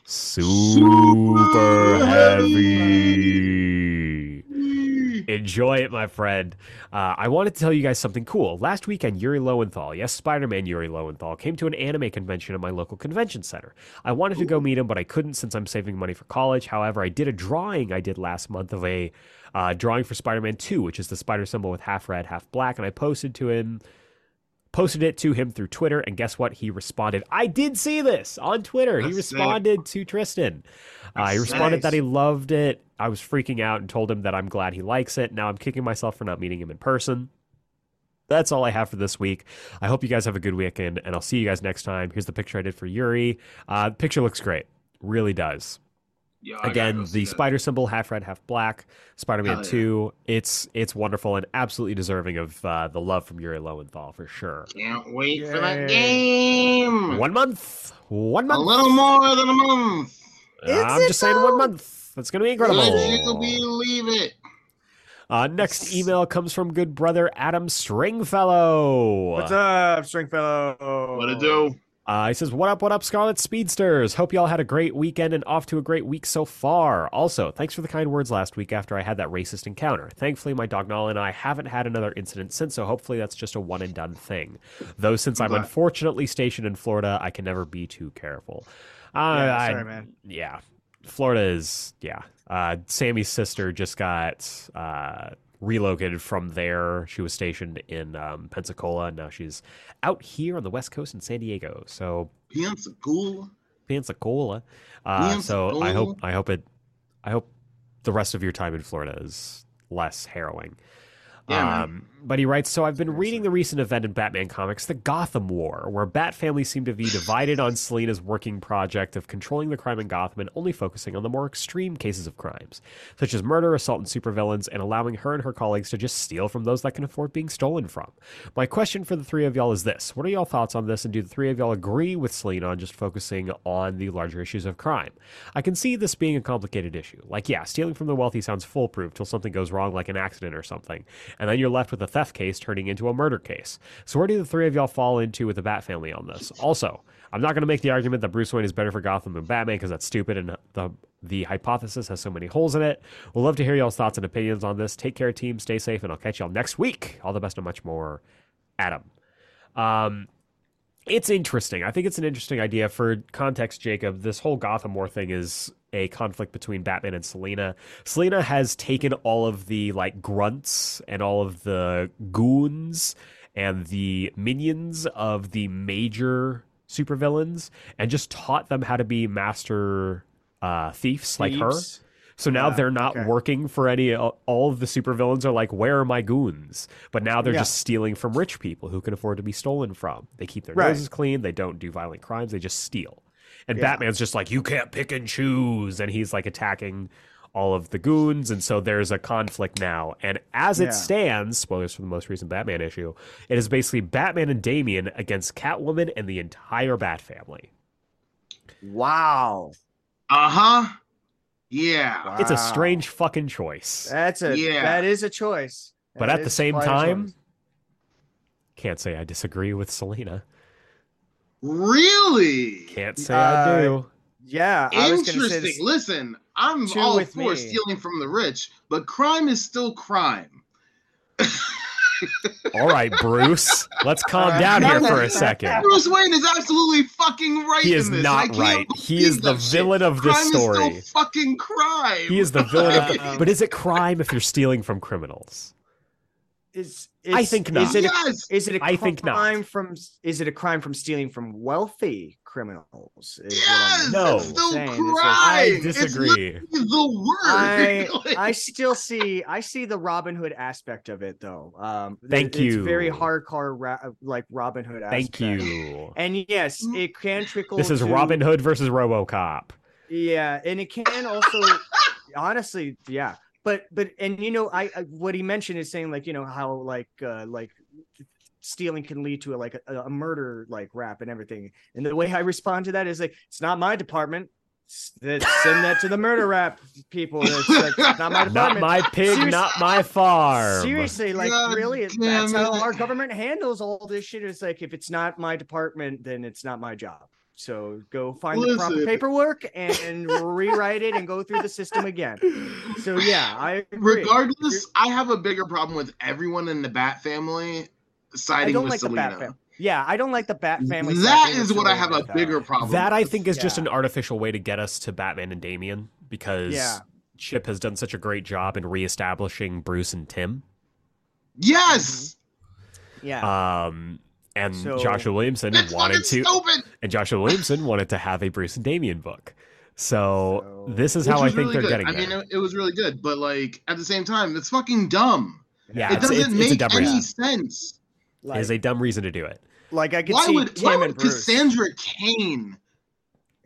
Super Heavy. Enjoy it, my friend. Uh, I wanted to tell you guys something cool. Last weekend, Yuri Lowenthal, yes, Spider Man Yuri Lowenthal, came to an anime convention at my local convention center. I wanted to go meet him, but I couldn't since I'm saving money for college. However, I did a drawing I did last month of a uh, drawing for Spider Man 2, which is the spider symbol with half red, half black, and I posted to him. Posted it to him through Twitter, and guess what? He responded. I did see this on Twitter. he That's sick. responded to Tristan. Uh, he responded nice. that he loved it. I was freaking out and told him that I'm glad he likes it. Now I'm kicking myself for not meeting him in person. That's all I have for this week. I hope you guys have a good weekend, and I'll see you guys next time. Here's the picture I did for Yuri. Uh, the picture looks great. Really does. Yo, Again, go the that. spider symbol, half red, half black. Spider-Man Hell yeah. 2. It's it's wonderful and absolutely deserving of uh, the love from Yuri Lowenthal for sure. Can't wait for that game. One month. One month. A little more than a month. I'm just it saying one month. That's going to be incredible. Would you believe it? Uh, next email comes from good brother Adam Stringfellow. What's up, Stringfellow? What to do? Uh, he says, What up, what up, Scarlet Speedsters? Hope y'all had a great weekend and off to a great week so far. Also, thanks for the kind words last week after I had that racist encounter. Thankfully, my dog Nala and I haven't had another incident since, so hopefully that's just a one and done thing. Though, since I'm unfortunately stationed in Florida, I can never be too careful. Uh, Yeah, I- sorry, man. yeah, Florida is yeah. Uh, Sammy's sister just got uh, relocated from there. She was stationed in um, Pensacola, and now she's out here on the West Coast in San Diego. So Pensacola. Pensacola. Uh, so I hope I hope it I hope the rest of your time in Florida is less harrowing. Yeah, um, but he writes, so I've been reading the recent event in Batman comics, the Gotham War, where Bat family seem to be divided on Selina's working project of controlling the crime in Gotham and only focusing on the more extreme cases of crimes, such as murder, assault, and supervillains, and allowing her and her colleagues to just steal from those that can afford being stolen from. My question for the three of y'all is this: What are y'all thoughts on this, and do the three of y'all agree with Selina on just focusing on the larger issues of crime? I can see this being a complicated issue. Like, yeah, stealing from the wealthy sounds foolproof till something goes wrong, like an accident or something, and then you're left with a theft case turning into a murder case. So, where do the three of y'all fall into with the Bat family on this? Also, I'm not going to make the argument that Bruce Wayne is better for Gotham than Batman because that's stupid and the the hypothesis has so many holes in it. We'll love to hear y'all's thoughts and opinions on this. Take care, team. Stay safe, and I'll catch y'all next week. All the best and much more, Adam. Um, it's interesting. I think it's an interesting idea. For context, Jacob, this whole Gotham War thing is a conflict between Batman and Selina. Selina has taken all of the like grunts and all of the goons and the minions of the major supervillains and just taught them how to be master uh, thieves, like her. So now Yeah, they're not okay. working for any. All of the supervillains are like, "Where are my goons?" But now they're Yeah. just stealing from rich people who can afford to be stolen from. They keep their Right. noses clean. They don't do violent crimes. They just steal. And Yeah. Batman's just like, "You can't pick and choose," and he's like attacking all of the goons. And so there's a conflict now. And as it Yeah. stands, spoilers for the most recent Batman issue, it is basically Batman and Damian against Catwoman and the entire Bat family. Wow. Uh huh. Yeah. It's a strange fucking choice. That's a Yeah. that is a choice. But at the same time, choice. Can't say I disagree with Selina. Really? Can't say Uh, I do. yeah, I was gonna say Interesting. this- Listen, I'm all with for me. stealing from the rich, but crime is still crime. All right, Bruce. Let's calm down here for a second. Bruce Wayne is absolutely fucking right. He is in this. not I can't right. He is the that shit. villain of this crime story. Is still fucking crime. He is the villain of the. But is it crime if you're stealing from criminals? Is, I is- think Is not. it a, yes. is it a I think not. crime from? Is it a crime from stealing from wealthy criminals? Is Yes. No. It's still saying. It's crime. like- I disagree. literally the I word. Like, I still see I see the Robin Hood aspect of it though. Um, Thank it's very you. hardcore, ra- like Robin Hood. Thank aspect. you. And yes, it can trickle. This is to- Robin Hood versus RoboCop. Yeah, and it can also, honestly, yeah. But but and you know, I, I what he mentioned is saying like you know how like uh like stealing can lead to a, like a, a murder like rap and everything. And the way I respond to that is like it's not my department. Send that to the murder rap people. It's like not my department. Not my pig, Serious- not my farm. Seriously, like God really, that's how it. our government handles all this shit. It's like if it's not my department, then it's not my job. So go find the proper paperwork and rewrite it and go through the system again. So yeah, I agree. Regardless, I have a bigger problem with everyone in the Bat family I siding don't with like the Selina. Bat family. Yeah, I don't like the Bat family. That siding is with what I have a though. bigger problem. That I think is just an artificial way to get us to Batman and Damian because Yeah. Chip has done such a great job in reestablishing Bruce and Tim. Yes, Yeah, Um, and So- Joshua Williamson that's wanted to, stupid. and Joshua Williamson wanted to have a Bruce and Damian book. So, So- this is how I think really they're good. getting I there. mean, it, it was really good, but like at the same time, it's fucking dumb. yeah, it it's, doesn't it's, it's make dumb any reason. sense. It like, is a dumb reason to do it. like I could Why see would Tim why and would Bruce. Cassandra Cain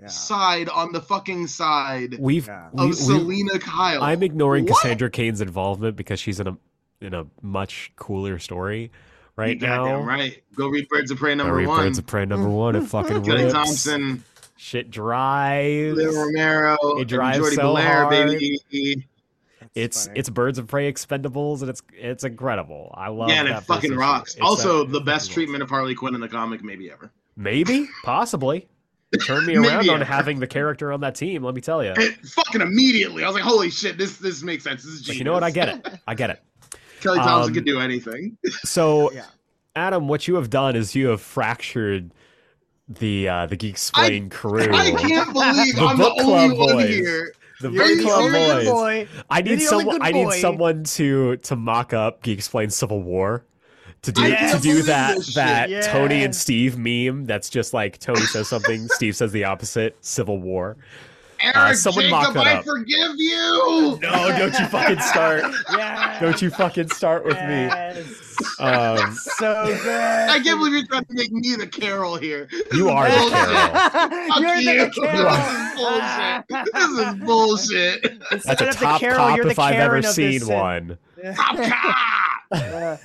Yeah. side on the fucking side We've, Yeah. we, of we- Selina Kyle? I'm ignoring What? Cassandra Cain's involvement because she's in a in a much cooler story right You now. right. Go read Birds of Prey number read one. Birds of Prey number one. It fucking Kelly rips. Thompson, Shit drives. Lil Romero, It drives Jordy so Bellaire, hard. baby. That's It's funny. it's Birds of Prey Expendables and it's it's incredible. I love Yeah, and it fucking issue. rocks. It's also, the best treatment of Harley Quinn in the comic maybe ever. Maybe, possibly. Turn me around on ever. having the character on that team. Let me tell you. It, fucking immediately, I was like, "Holy shit, this this makes sense. This is genius." you know what? I get it. I get it. Kelly Thompson Um, could do anything. So, Yeah. Adam, what you have done is you have fractured the uh, the Geeksplained crew. I can't believe The I'm the only club one boys. here. The You're book club boys. boy. I need the only someone. I need someone to to mock up Geeksplained Civil War. To do I to do believe that this shit. that Tony and Steve meme. That's just like Tony says something, Steve says the opposite. Civil War. Eric someone mock Jacob, that I up. forgive you. No, don't you fucking start. Yeah. Don't you fucking start with me. Um, so good. I can't believe you're trying to make me the Carol here. This You is are the bullshit. Carol. You're you. the Carol. This is bullshit. This is bullshit. That's Instead a of the top Carol, cop you're the if I've ever Karen of seen this, uh, one. Top cop. uh,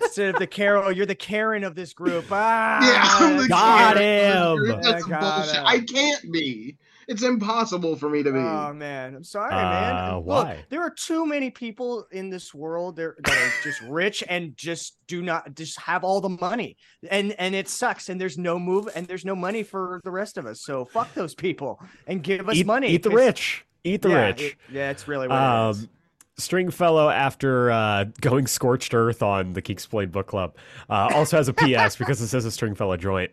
instead of the Carol, you're the Karen of this group. Ah, Yeah, I'm the Got Carol. him. That's I got bullshit. him. I can't be. It's impossible for me to be. Oh man, I'm sorry, Uh, man. Look, why? there are too many people in this world that are just rich and just do not just have all the money, and and it sucks. And there's no move, and there's no money for the rest of us. So fuck those people and give us Eat, money. eat the rich. Eat the yeah, rich. it- yeah, it's really what it is. Um, Stringfellow, after uh, going scorched earth on the Geeksplained book club, uh, also has a PS because it says a Stringfellow joint.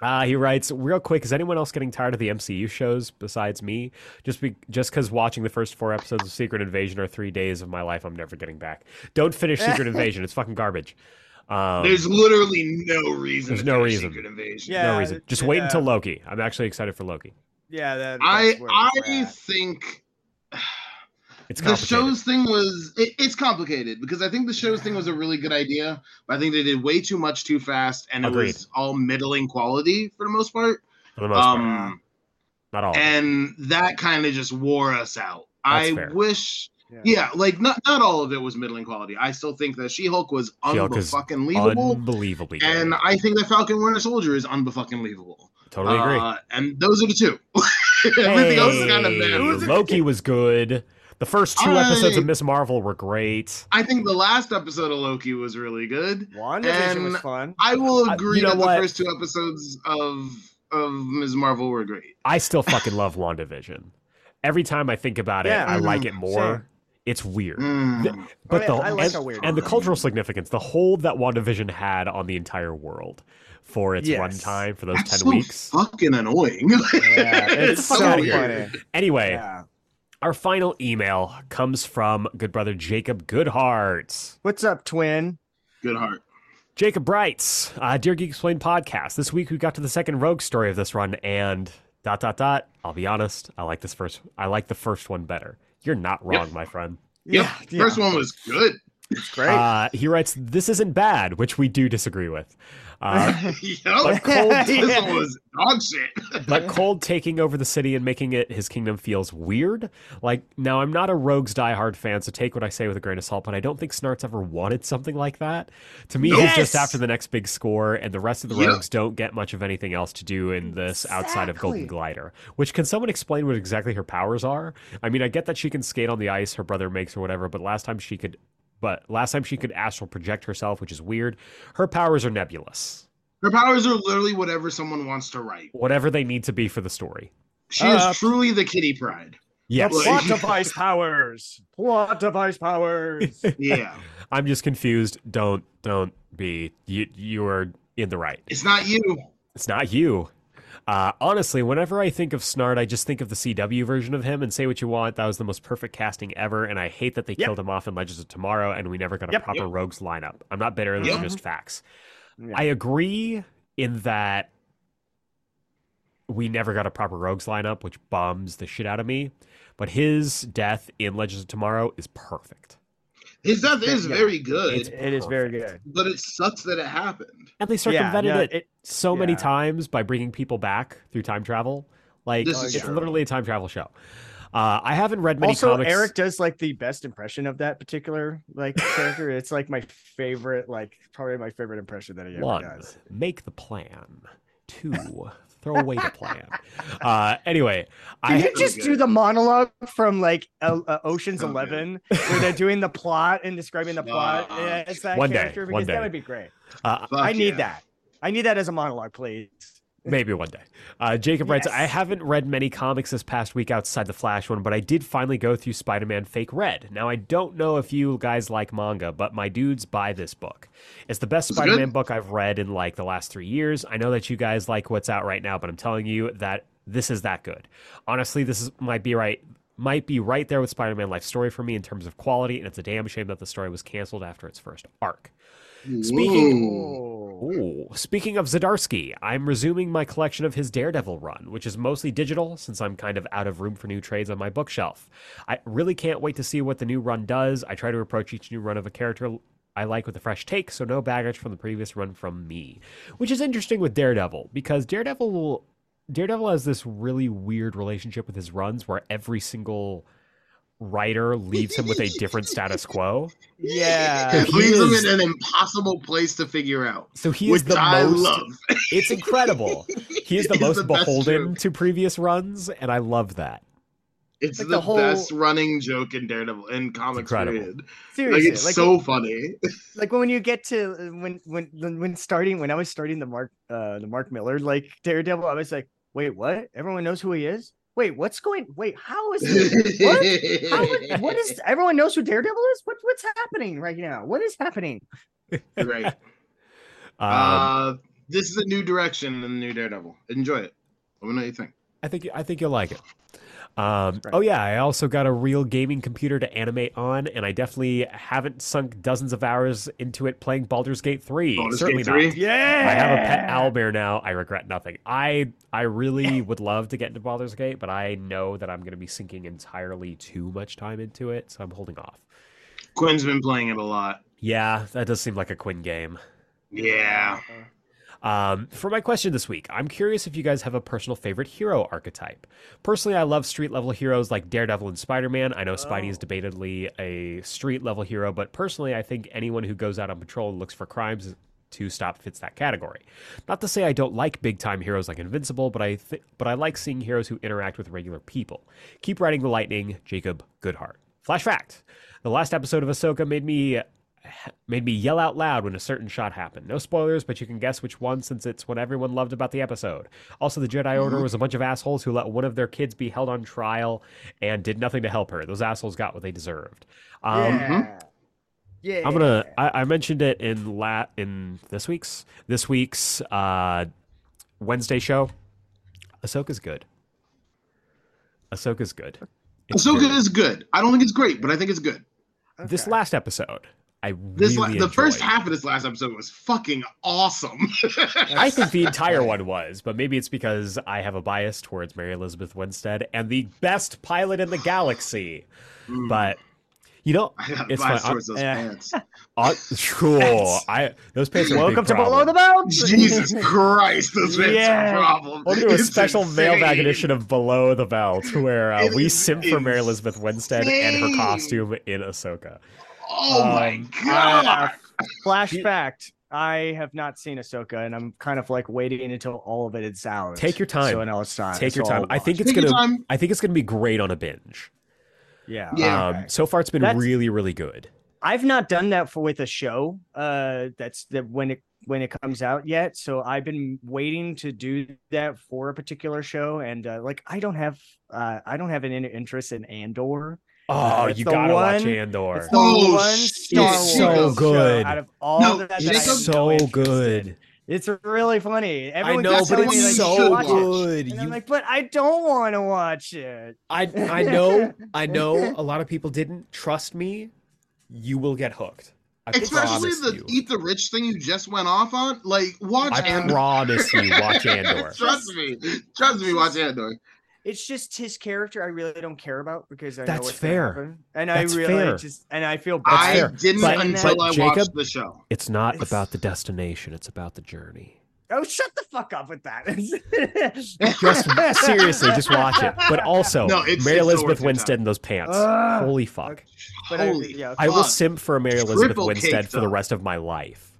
Uh, he writes, real quick, is anyone else getting tired of the MCU shows besides me? Just be, just because watching the first four episodes of Secret Invasion are three days of my life I'm never getting back. Don't finish Secret Invasion. It's fucking garbage. Um, There's literally no reason. There's to no finish reason. Secret Invasion. Yeah, no reason. Just wait until Loki. I'm actually excited for Loki. Yeah, that, I that's where I think It's the show's thing was it, it's complicated because I think the show's thing was a really good idea, but I think they did way too much too fast, and it Agreed. was all middling quality for the most part. for the most part. Um, Not all. and that kind of just wore us out. That's I fair. wish, Yeah. yeah, like not not all of it was middling quality. I still think that She Hulk was She-Hulk is unfucking believable, Unbelievably. and good. I think that Falcon Winter Soldier is unfucking believable. totally agree. Uh, and those are the two. Everything else is kind of Hey. Loki was good. The first two episodes of Miss Marvel were great. I think the last episode of Loki was really good. WandaVision was and fun. I will I- agree you know that what? the first two episodes of of Ms. Marvel were great. I still fucking love WandaVision. Every time I think about it, Yeah. I like it Mhm. more. Same. It's weird. Mm. The- but I- the I like and, how weird and the cultural significance, the hold that WandaVision had on the entire world for its Yes. runtime for those That's ten so weeks. fucking annoying. Yeah, It's it's so so weird. funny. Anyway, Yeah. Our final email comes from good brother Jacob Goodhart. What's up, twin? Good heart. Jacob writes, uh, Dear Geeksplained podcast, this week we got to the second rogue story of this run, and dot dot dot. I'll be honest, I like this first. I like the first one better. You're not wrong, Yep. my friend. Yep. Yeah, First yeah. one was good. It's great. Uh, he writes, This isn't bad, which we do disagree with. Uh, yep. but cold, This Yeah. was dog shit. but cold taking over the city and making it his kingdom feels weird. Like now, I'm not a Rogues diehard fan, so take what I say with a grain of salt. But I don't think Snart's ever wanted something like that. To me, he's just after the next big score, and the rest of the Yeah. Rogues don't get much of anything else to do in this outside of Golden Glider. Which can someone explain what exactly her powers are? I mean, I get that she can skate on the ice, her brother makes or whatever, but last time she could. But last time she could astral project herself, which is weird. Her powers are nebulous. Her powers are literally whatever someone wants to write. Whatever they need to be for the story. She Uh, is truly the Kitty Pryde. Yes. Like- Plot device powers. Plot device powers. Yeah. I'm just confused. Don't don't be you. You are in the right. it's not you. It's not you. Uh, honestly, whenever I think of Snart, I just think of the CW version of him. And say what you want, that was the most perfect casting ever. And I hate that they Yep. killed him off in Legends of Tomorrow, and we never got a Yep. proper Yep. Rogues lineup. I'm not bitter. Those are just facts. I agree in that we never got a proper Rogues lineup, which bums the shit out of me. But his death in Legends of Tomorrow is perfect. His death is Yeah. very good, It's it is very good. but it sucks that it happened. And they circumvented yeah, it, it- so many times by bringing people back through time travel. Like This is it's true. literally a time travel show. Uh, I haven't read many also, comics. Eric does like the best impression of that particular like character. It's like my favorite, like probably my favorite impression that he ever One, does. make the plan. Two, throw away the plan. Uh, anyway, Can I you just do the monologue from like uh, uh, Ocean's So good. Eleven, where they're doing the plot and describing the plot? Stop. Yeah, it's that One day, character one because day. that would be great. uh, I need yeah. that. I need that as a monologue, please. Maybe one day. Uh, Jacob writes, I haven't read many comics this past week outside the Flash one, but I did finally go through Spider Man Fake Red. Now, I don't know if you guys like manga, but my dudes buy this book. It's the best Spider Man book I've read in like the last three years. I know that you guys like what's out right now, but I'm telling you that this is that good. Honestly, this is, might be right. Might be right there with Spider Man Life Story for me in terms of quality, and it's a damn shame that the story was canceled after its first arc. Speaking- Ooh. Ooh. Speaking of Zdarsky, I'm resuming my collection of his Daredevil run, which is mostly digital since I'm kind of out of room for new trades on my bookshelf. I really can't wait to see what the new run does. I try to approach each new run of a character I like with a fresh take, so no baggage from the previous run from me. Which is interesting with Daredevil because Daredevil Daredevil has this really weird relationship with his runs where every single writer leaves him with a different status quo. Yeah. He leaves them is- in an impossible place to figure out. So he is the I most love. It's incredible. He is the It's most the beholden to previous runs, and I love that. It's Like the, the whole- best running joke in Daredevil in comics. incredible. Period. Like Seriously, it's like, so funny. like when you get to when when when starting when I was starting the Mark uh the Mark Millar like Daredevil, I was like, wait, what? Everyone knows who he is. Wait, what's going? Wait, how is it? What? How, what is? Everyone knows who Daredevil is. What what's happening right now? What is happening? right? Um, uh, this is a new direction in the new Daredevil. Enjoy it. Let me know what you think. I think I think you'll like it. Um, Right. Oh yeah, I also got a real gaming computer to animate on, and I definitely haven't sunk dozens of hours into it playing Baldur's Gate three. Baldur's Certainly Gate 3? not. Yeah, I have a pet owlbear now. I regret nothing. I I really would love to get into Baldur's Gate, but I know that I'm going to be sinking entirely too much time into it, so I'm holding off. Quinn's been playing it a lot. Yeah, that does seem like a Quinn game. Yeah. Um, for my question this week, I'm curious if you guys have a personal favorite hero archetype. Personally, I love street level heroes like Daredevil and Spider Man. I know Spidey is Oh. debatedly a street level hero, but personally, I think anyone who goes out on patrol and looks for crimes to stop fits that category. Not to say I don't like big time heroes like Invincible, but I th- but I like seeing heroes who interact with regular people. Keep riding the lightning, Jacob Goodhart. Flash fact: the last episode of Ahsoka made me made me yell out loud when a certain shot happened. No spoilers, but you can guess which one since it's what everyone loved about the episode. Also, the Jedi Order was a bunch of assholes who let one of their kids be held on trial and did nothing to help her. Those assholes got what they deserved. Um, yeah. Yeah. I'm gonna. I, I mentioned it in la in this week's this week's uh, Wednesday show. Ahsoka's good. Ahsoka's good. It's Ahsoka very- is good. I don't think it's great, but I think it's good. This last episode, I This really la- the first half of this last episode was fucking awesome. I think the entire one was, but maybe it's because I have a bias towards Mary Elizabeth Winstead and the best pilot in the galaxy. Mm. But you know, I got it's bias towards those Yeah. pants. uh, cool. I those pants are a Welcome big to Below the Belt. Jesus Christ, those pants Yeah. are a problem. We'll do a It's special mailbag edition of Below the Belt where uh, we simp for Mary Elizabeth Winstead and her costume in Ahsoka. Oh my Um, god. Uh, flash fact. I have not seen Ahsoka, and I'm kind of like waiting until all of it is out. Take your time. So now it's time. Take your time. I'll think it's Take gonna. I think it's gonna be great on a binge. Yeah. Yeah. Um, okay. so far, it's been That's- really, really good. I've not done that for with a show. Uh, that's that when it when it comes out yet. So I've been waiting to do that for a particular show, and uh, like I don't have uh I don't have an interest in Andor. Oh, uh, it's you gotta watch Andor. It's the Oh, one. Star It's Wars so show good. out of all No, of that. it's that I It's have so no interest in. good. It's really funny. I Everyone know, keeps but it's me, like, so watch it. good. And You I'm like, but I don't want to watch it. I I know I know a lot of people didn't trust me. You will get hooked. I Especially the you. eat the rich thing you just went off on. Like watch I Andor. promise you, watch Andor. Trust me. Trust me, watch Andor. It's just his character. I really don't care about because I know That's what's fair. and That's I really fair. just and I feel That's I fair. didn't But- until but I Jacob- watched the show. It's not It's- about the destination, it's about the journey. Oh, shut the fuck up with that. Just seriously, just watch it. But also, No, it's- Mary it's Elizabeth Winstead time. in those pants. Ugh. Holy fuck. But I- Holy yeah, I will simp for a Mary Elizabeth Triple Winstead cake, for the rest of my life.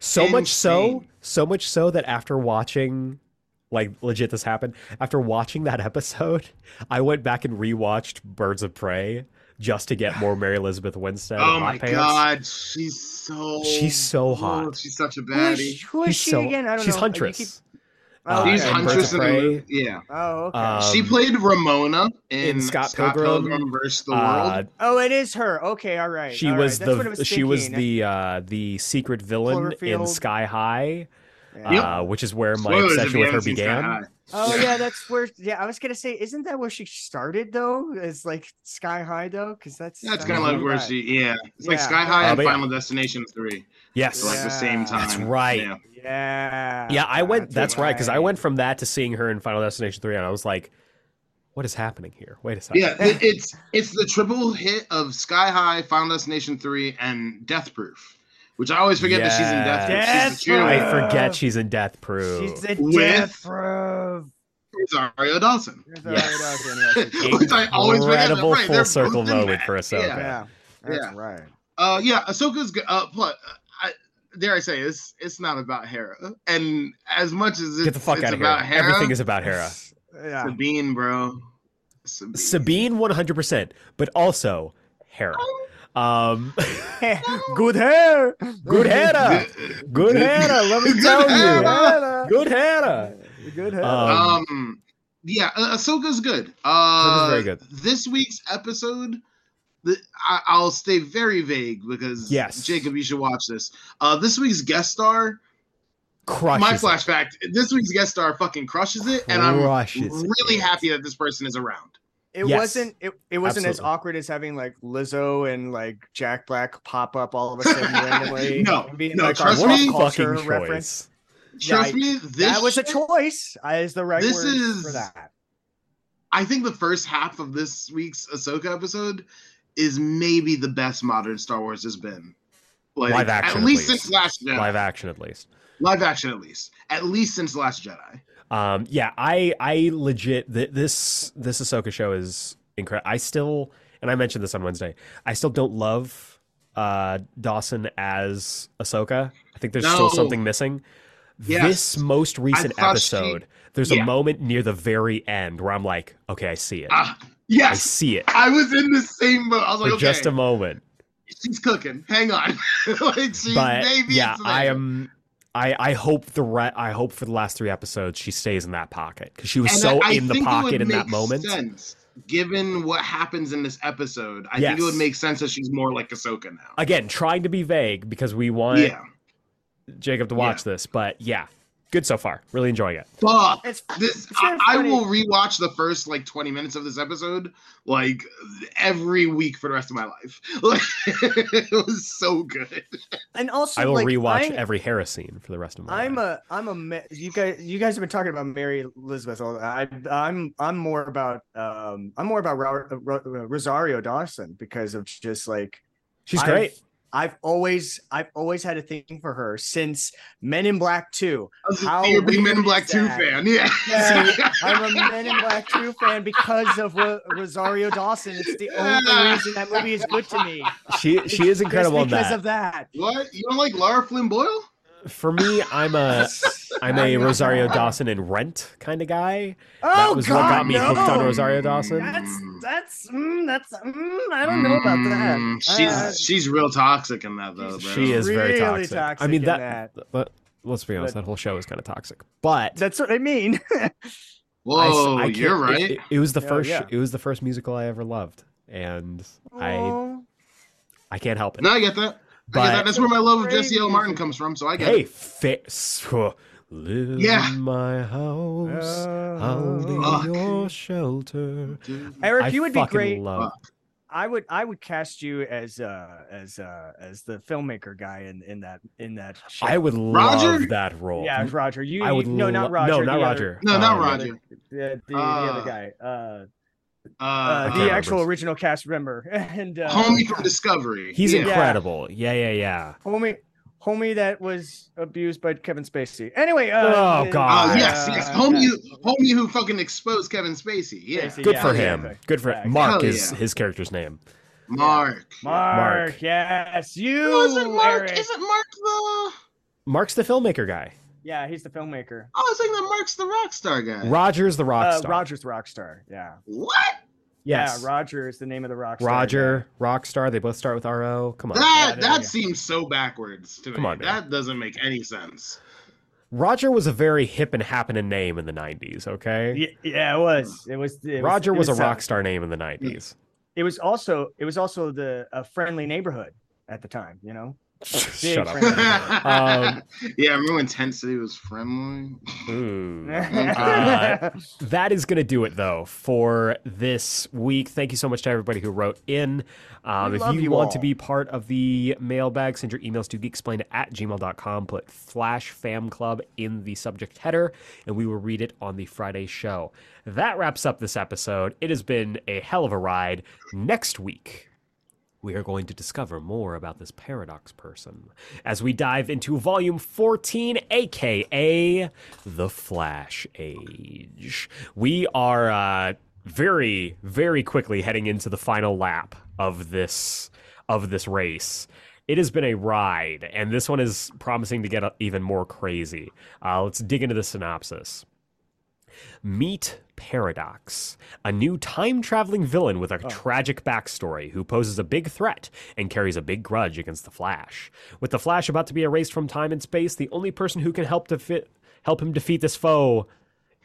So much so, so much so that after watching, like legit, this happened. After watching that episode, I went back and rewatched Birds of Prey just to get more Mary Elizabeth Winstead. Oh my pants. god, she's so She's so hot. Oh, she's such a who is, baddie. who is She's she so- again? I don't she's know. Huntress. You keep- Uh, Oh, She's okay. and Huntress in the Yeah. Oh, okay. Um, she played Ramona in, in Scott Scott, Pilgrim, Pilgrim, versus the Uh, World. oh, it is her. Okay, all right. she all was right. That's what the was she was the uh, the secret villain in Sky High. Yeah. uh, which is where my Spoilers obsession with her haven't seen Sky began. Oh Yeah. yeah, that's where. Yeah, I was gonna say, isn't that where she started though? Is like Sky High though, because that's That's kind of like where she, yeah, it's like Yeah. Sky High Oh, and but yeah. Final Destination three, Yes, so like the same time. That's right. Yeah. Yeah. yeah, I went. That's right, because I went from that to seeing her in Final Destination three, and I was like, "What is happening here? Wait a second. Yeah, it's it's the triple hit of Sky High, Final Destination three, and Death Proof, which I always forget that she's in Death Proof. Death She's the cheerleader. I forget she's in Death Proof. She's a With- death proof. Rosario Dawson. There's Yes. Dawson, yes. Which I always forget Incredible right, full they're circle both in moment for Ahsoka. Yeah. Yeah, that's Yeah. right. Uh, yeah, Ahsoka's good. Uh, plus, I, dare I say, it's it's not about Hera, and as much as it's, Get the fuck it's out of about here. Hera, Everything is about Hera. Yeah. Sabine, bro. Sabine. Sabine, one hundred percent, but also Hera. Um, Good hair. good hair, Good Hera. Let me Good tell you. Hera. Good Hera. Good hair. Um, Um, yeah, uh, Ahsoka's good. Uh, very good. This week's episode, the, I, I'll stay very vague because Yes. Jacob, you should watch this. Uh, this week's guest star, Crushes. my it. flashback. This week's guest star fucking crushes it, and I'm really it. happy that this person is around. It yes. wasn't. It, it wasn't as awkward as having like Lizzo and like Jack Black pop up all of a sudden randomly. No, and being no, like trust our me. a pop culture fucking reference. choice. Trust I- me, this that was a choice. Is the right This word is- for that. I think the first half of this week's Ahsoka episode is maybe the best modern Star Wars has been. Like Live action, at at least least. since Last Jedi. Live action, at least. Live action, at least. At least since Last Jedi. Um, yeah, I I legit th- this this Ahsoka show is incredible. I still and I mentioned this on Wednesday. I still don't love uh Dawson as Ahsoka. I think there's still something missing. Yes. This most recent thought she- episode, there's Yeah. a moment near the very end where I'm like, okay, I see it. Ah, I see it I was in the same boat. I was like, okay, just a moment. she's cooking. Hang on, like she But maybe yeah, I am. I, I hope the re- I hope for the last three episodes she stays in that pocket because she was And so I- I in the think it would pocket in that moment. Sense, given what happens in this episode, I think it would make sense that she's more like Ahsoka now. Again, trying to be vague because we want yeah, Jacob to watch this, but yeah, good so far. Really enjoying it. but It's this It's I, I will rewatch the first like 20 minutes of this episode like every week for the rest of my life. Like it was so good. and also I will like, rewatch I- every Hera scene for the rest of my I'm life. a I'm a ma- you guys you guys have been talking about Mary Elizabeth. I I'm I'm more about um I'm more about Ro- Ro- Rosario Dawson because of just like She's I've- great. I've always I've always had a thing for her since Men in Black 2. How You're a big Men in Black 2 fan. Yeah. Yeah, I'm a Men in Black 2 fan because of Ro- Rosario Dawson. It's the only reason that movie is good to me. She she is Just incredible in because that. of that. What? You don't like Laura Flynn Boyle? For me, I'm a I'm a Rosario Dawson and Rent kind of guy. Oh, That was what got me hooked on. Rosario Dawson. That's that's mm, that's mm, I don't know about that. Mm, She's Uh, she's real toxic in that though, bro. She is very toxic. toxic I mean in that, that. But let's be honest, But- that whole show is kind of toxic. But that's what I mean. I- Whoa, I can't- you're right. It, it was the Yeah, first. yeah. It was the first musical I ever loved, and I Oh, I can't help it. no, I get that. I But- That's where my love of Jesse L. Martin comes from, so I get Hey, it. fa- so, live Yeah. in my house. I'll be Fuck. your shelter. Eric, I you would be great. Love, I would I would cast you as uh as uh as the filmmaker guy in in that in that. Show. I would Roger? love that role. Yeah, Roger. You. I would. you- no, lo- not Roger. No, the not other- Roger. No, not Um, Roger. The, the, the Uh, other guy. Uh, Uh, the actual his- original cast member and uh, homie from Discovery. He's yeah. incredible. Yeah, yeah, yeah. homie homie that was abused by Kevin Spacey. Anyway, uh, Oh, uh, God. Uh, yes, yes. uh, Homie, who, homie who fucking exposed Kevin Spacey. Yeah. Spacey, Good yeah, for him. okay. Good for Yeah, Mark hell is yeah. his character's name. Mark. Mark, Mark. yes, you. No, isn't Mark? Eric. Isn't Mark the? Mark's the filmmaker guy. Yeah, he's the filmmaker. I was thinking that Mark's the rock star guy. Roger's the rock Uh, star. Roger's the rock star. Yeah. What? Yes. Yeah, Roger is the name of the rock star. Roger, rock star. They both start with R O. Come on. That Yeah, that you seems so backwards to me. Come on, man. that doesn't make any sense. Roger was a very hip and happening name in the 90s, okay? Yeah, yeah, it was. It was. It Roger it was, a uh, rock star name in the 90s. It was also. It was also the a friendly neighborhood at the time. You know. Shut up. Um, yeah, I remember when Tent City was friendly? Ooh. Uh, that is going to do it, though, for this week. Thank you so much to everybody who wrote in. Um, if you, you want to be part of the mailbag, send your emails to geeksplained at gmail.com. Put Flash Fam Club in the subject header, and we will read it on the Friday show. That wraps up this episode. It has been a hell of a ride. Next week, we are going to discover more about this paradox person as we dive into volume 14 aka the flash age. We are uh, very very quickly heading into the final lap of this of this race. It has been a ride and this one is promising to get even more crazy. Uh, let's dig into the synopsis Meet Paradox, a new time traveling villain with a oh. tragic backstory who poses a big threat and carries a big grudge against the Flash. With the Flash about to be erased from time and space, the only person who can help defi- help him defeat this foe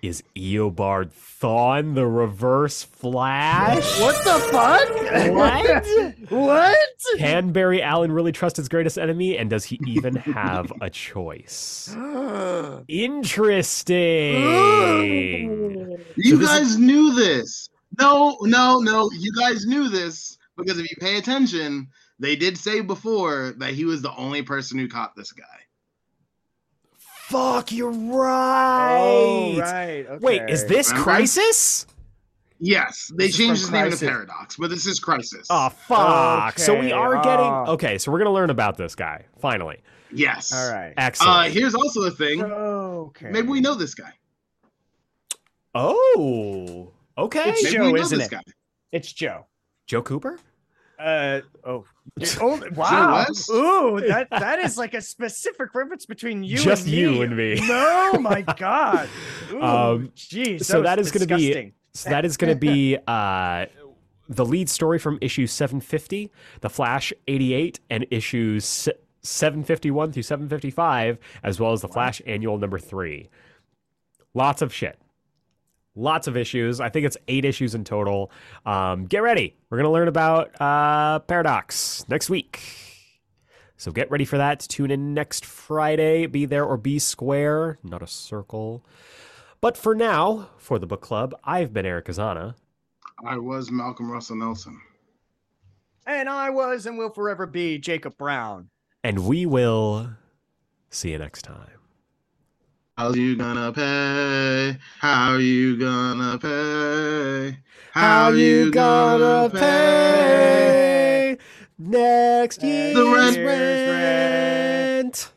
is Eobard Thawne, the Reverse Flash. what the fuck? What? what? Can Barry Allen really trust his greatest enemy, and does he even have a choice? Interesting. You So this guys knew this. No, no, no. You guys knew this because if you pay attention, they did say before that he was the only person who caught this guy. Fuck, you're right. Oh, right. Wait, is this Remember? Crisis? Yes, they This changed from his name to Crisis. Paradox, but this is Crisis. Oh, fuck. So we Okay, are getting. ah. Okay, so we're going to learn about this guy, finally. yes. All right. Excellent. Uh, here's also a thing. Okay. Maybe we know this guy. oh, okay. It's Maybe Joe, we know isn't this it? guy. It's Joe. Joe Cooper? Uh oh. oh wow. Ooh, that that is like a specific reference between you Just and me. you and me. No, my god. Ooh, Um, jeez. so that is gonna be- So that is going to be uh, the lead story from issue 750, The Flash 88, and issues 751 through 755, as well as The Flash Annual number three. Lots of shit. Lots of issues. I think it's eight issues in total. Um, get ready. We're going to learn about uh, Paradox next week. So get ready for that. Tune in next Friday. Be there or be square, not a circle. But for now, for the book club, I've been Eric Azana. I was Malcolm Russell Nelson. And I was and will forever be Jacob Brown. And we will see you next time. How you gonna pay? How you gonna pay? How you gonna pay next Uh, year's The rent. rent?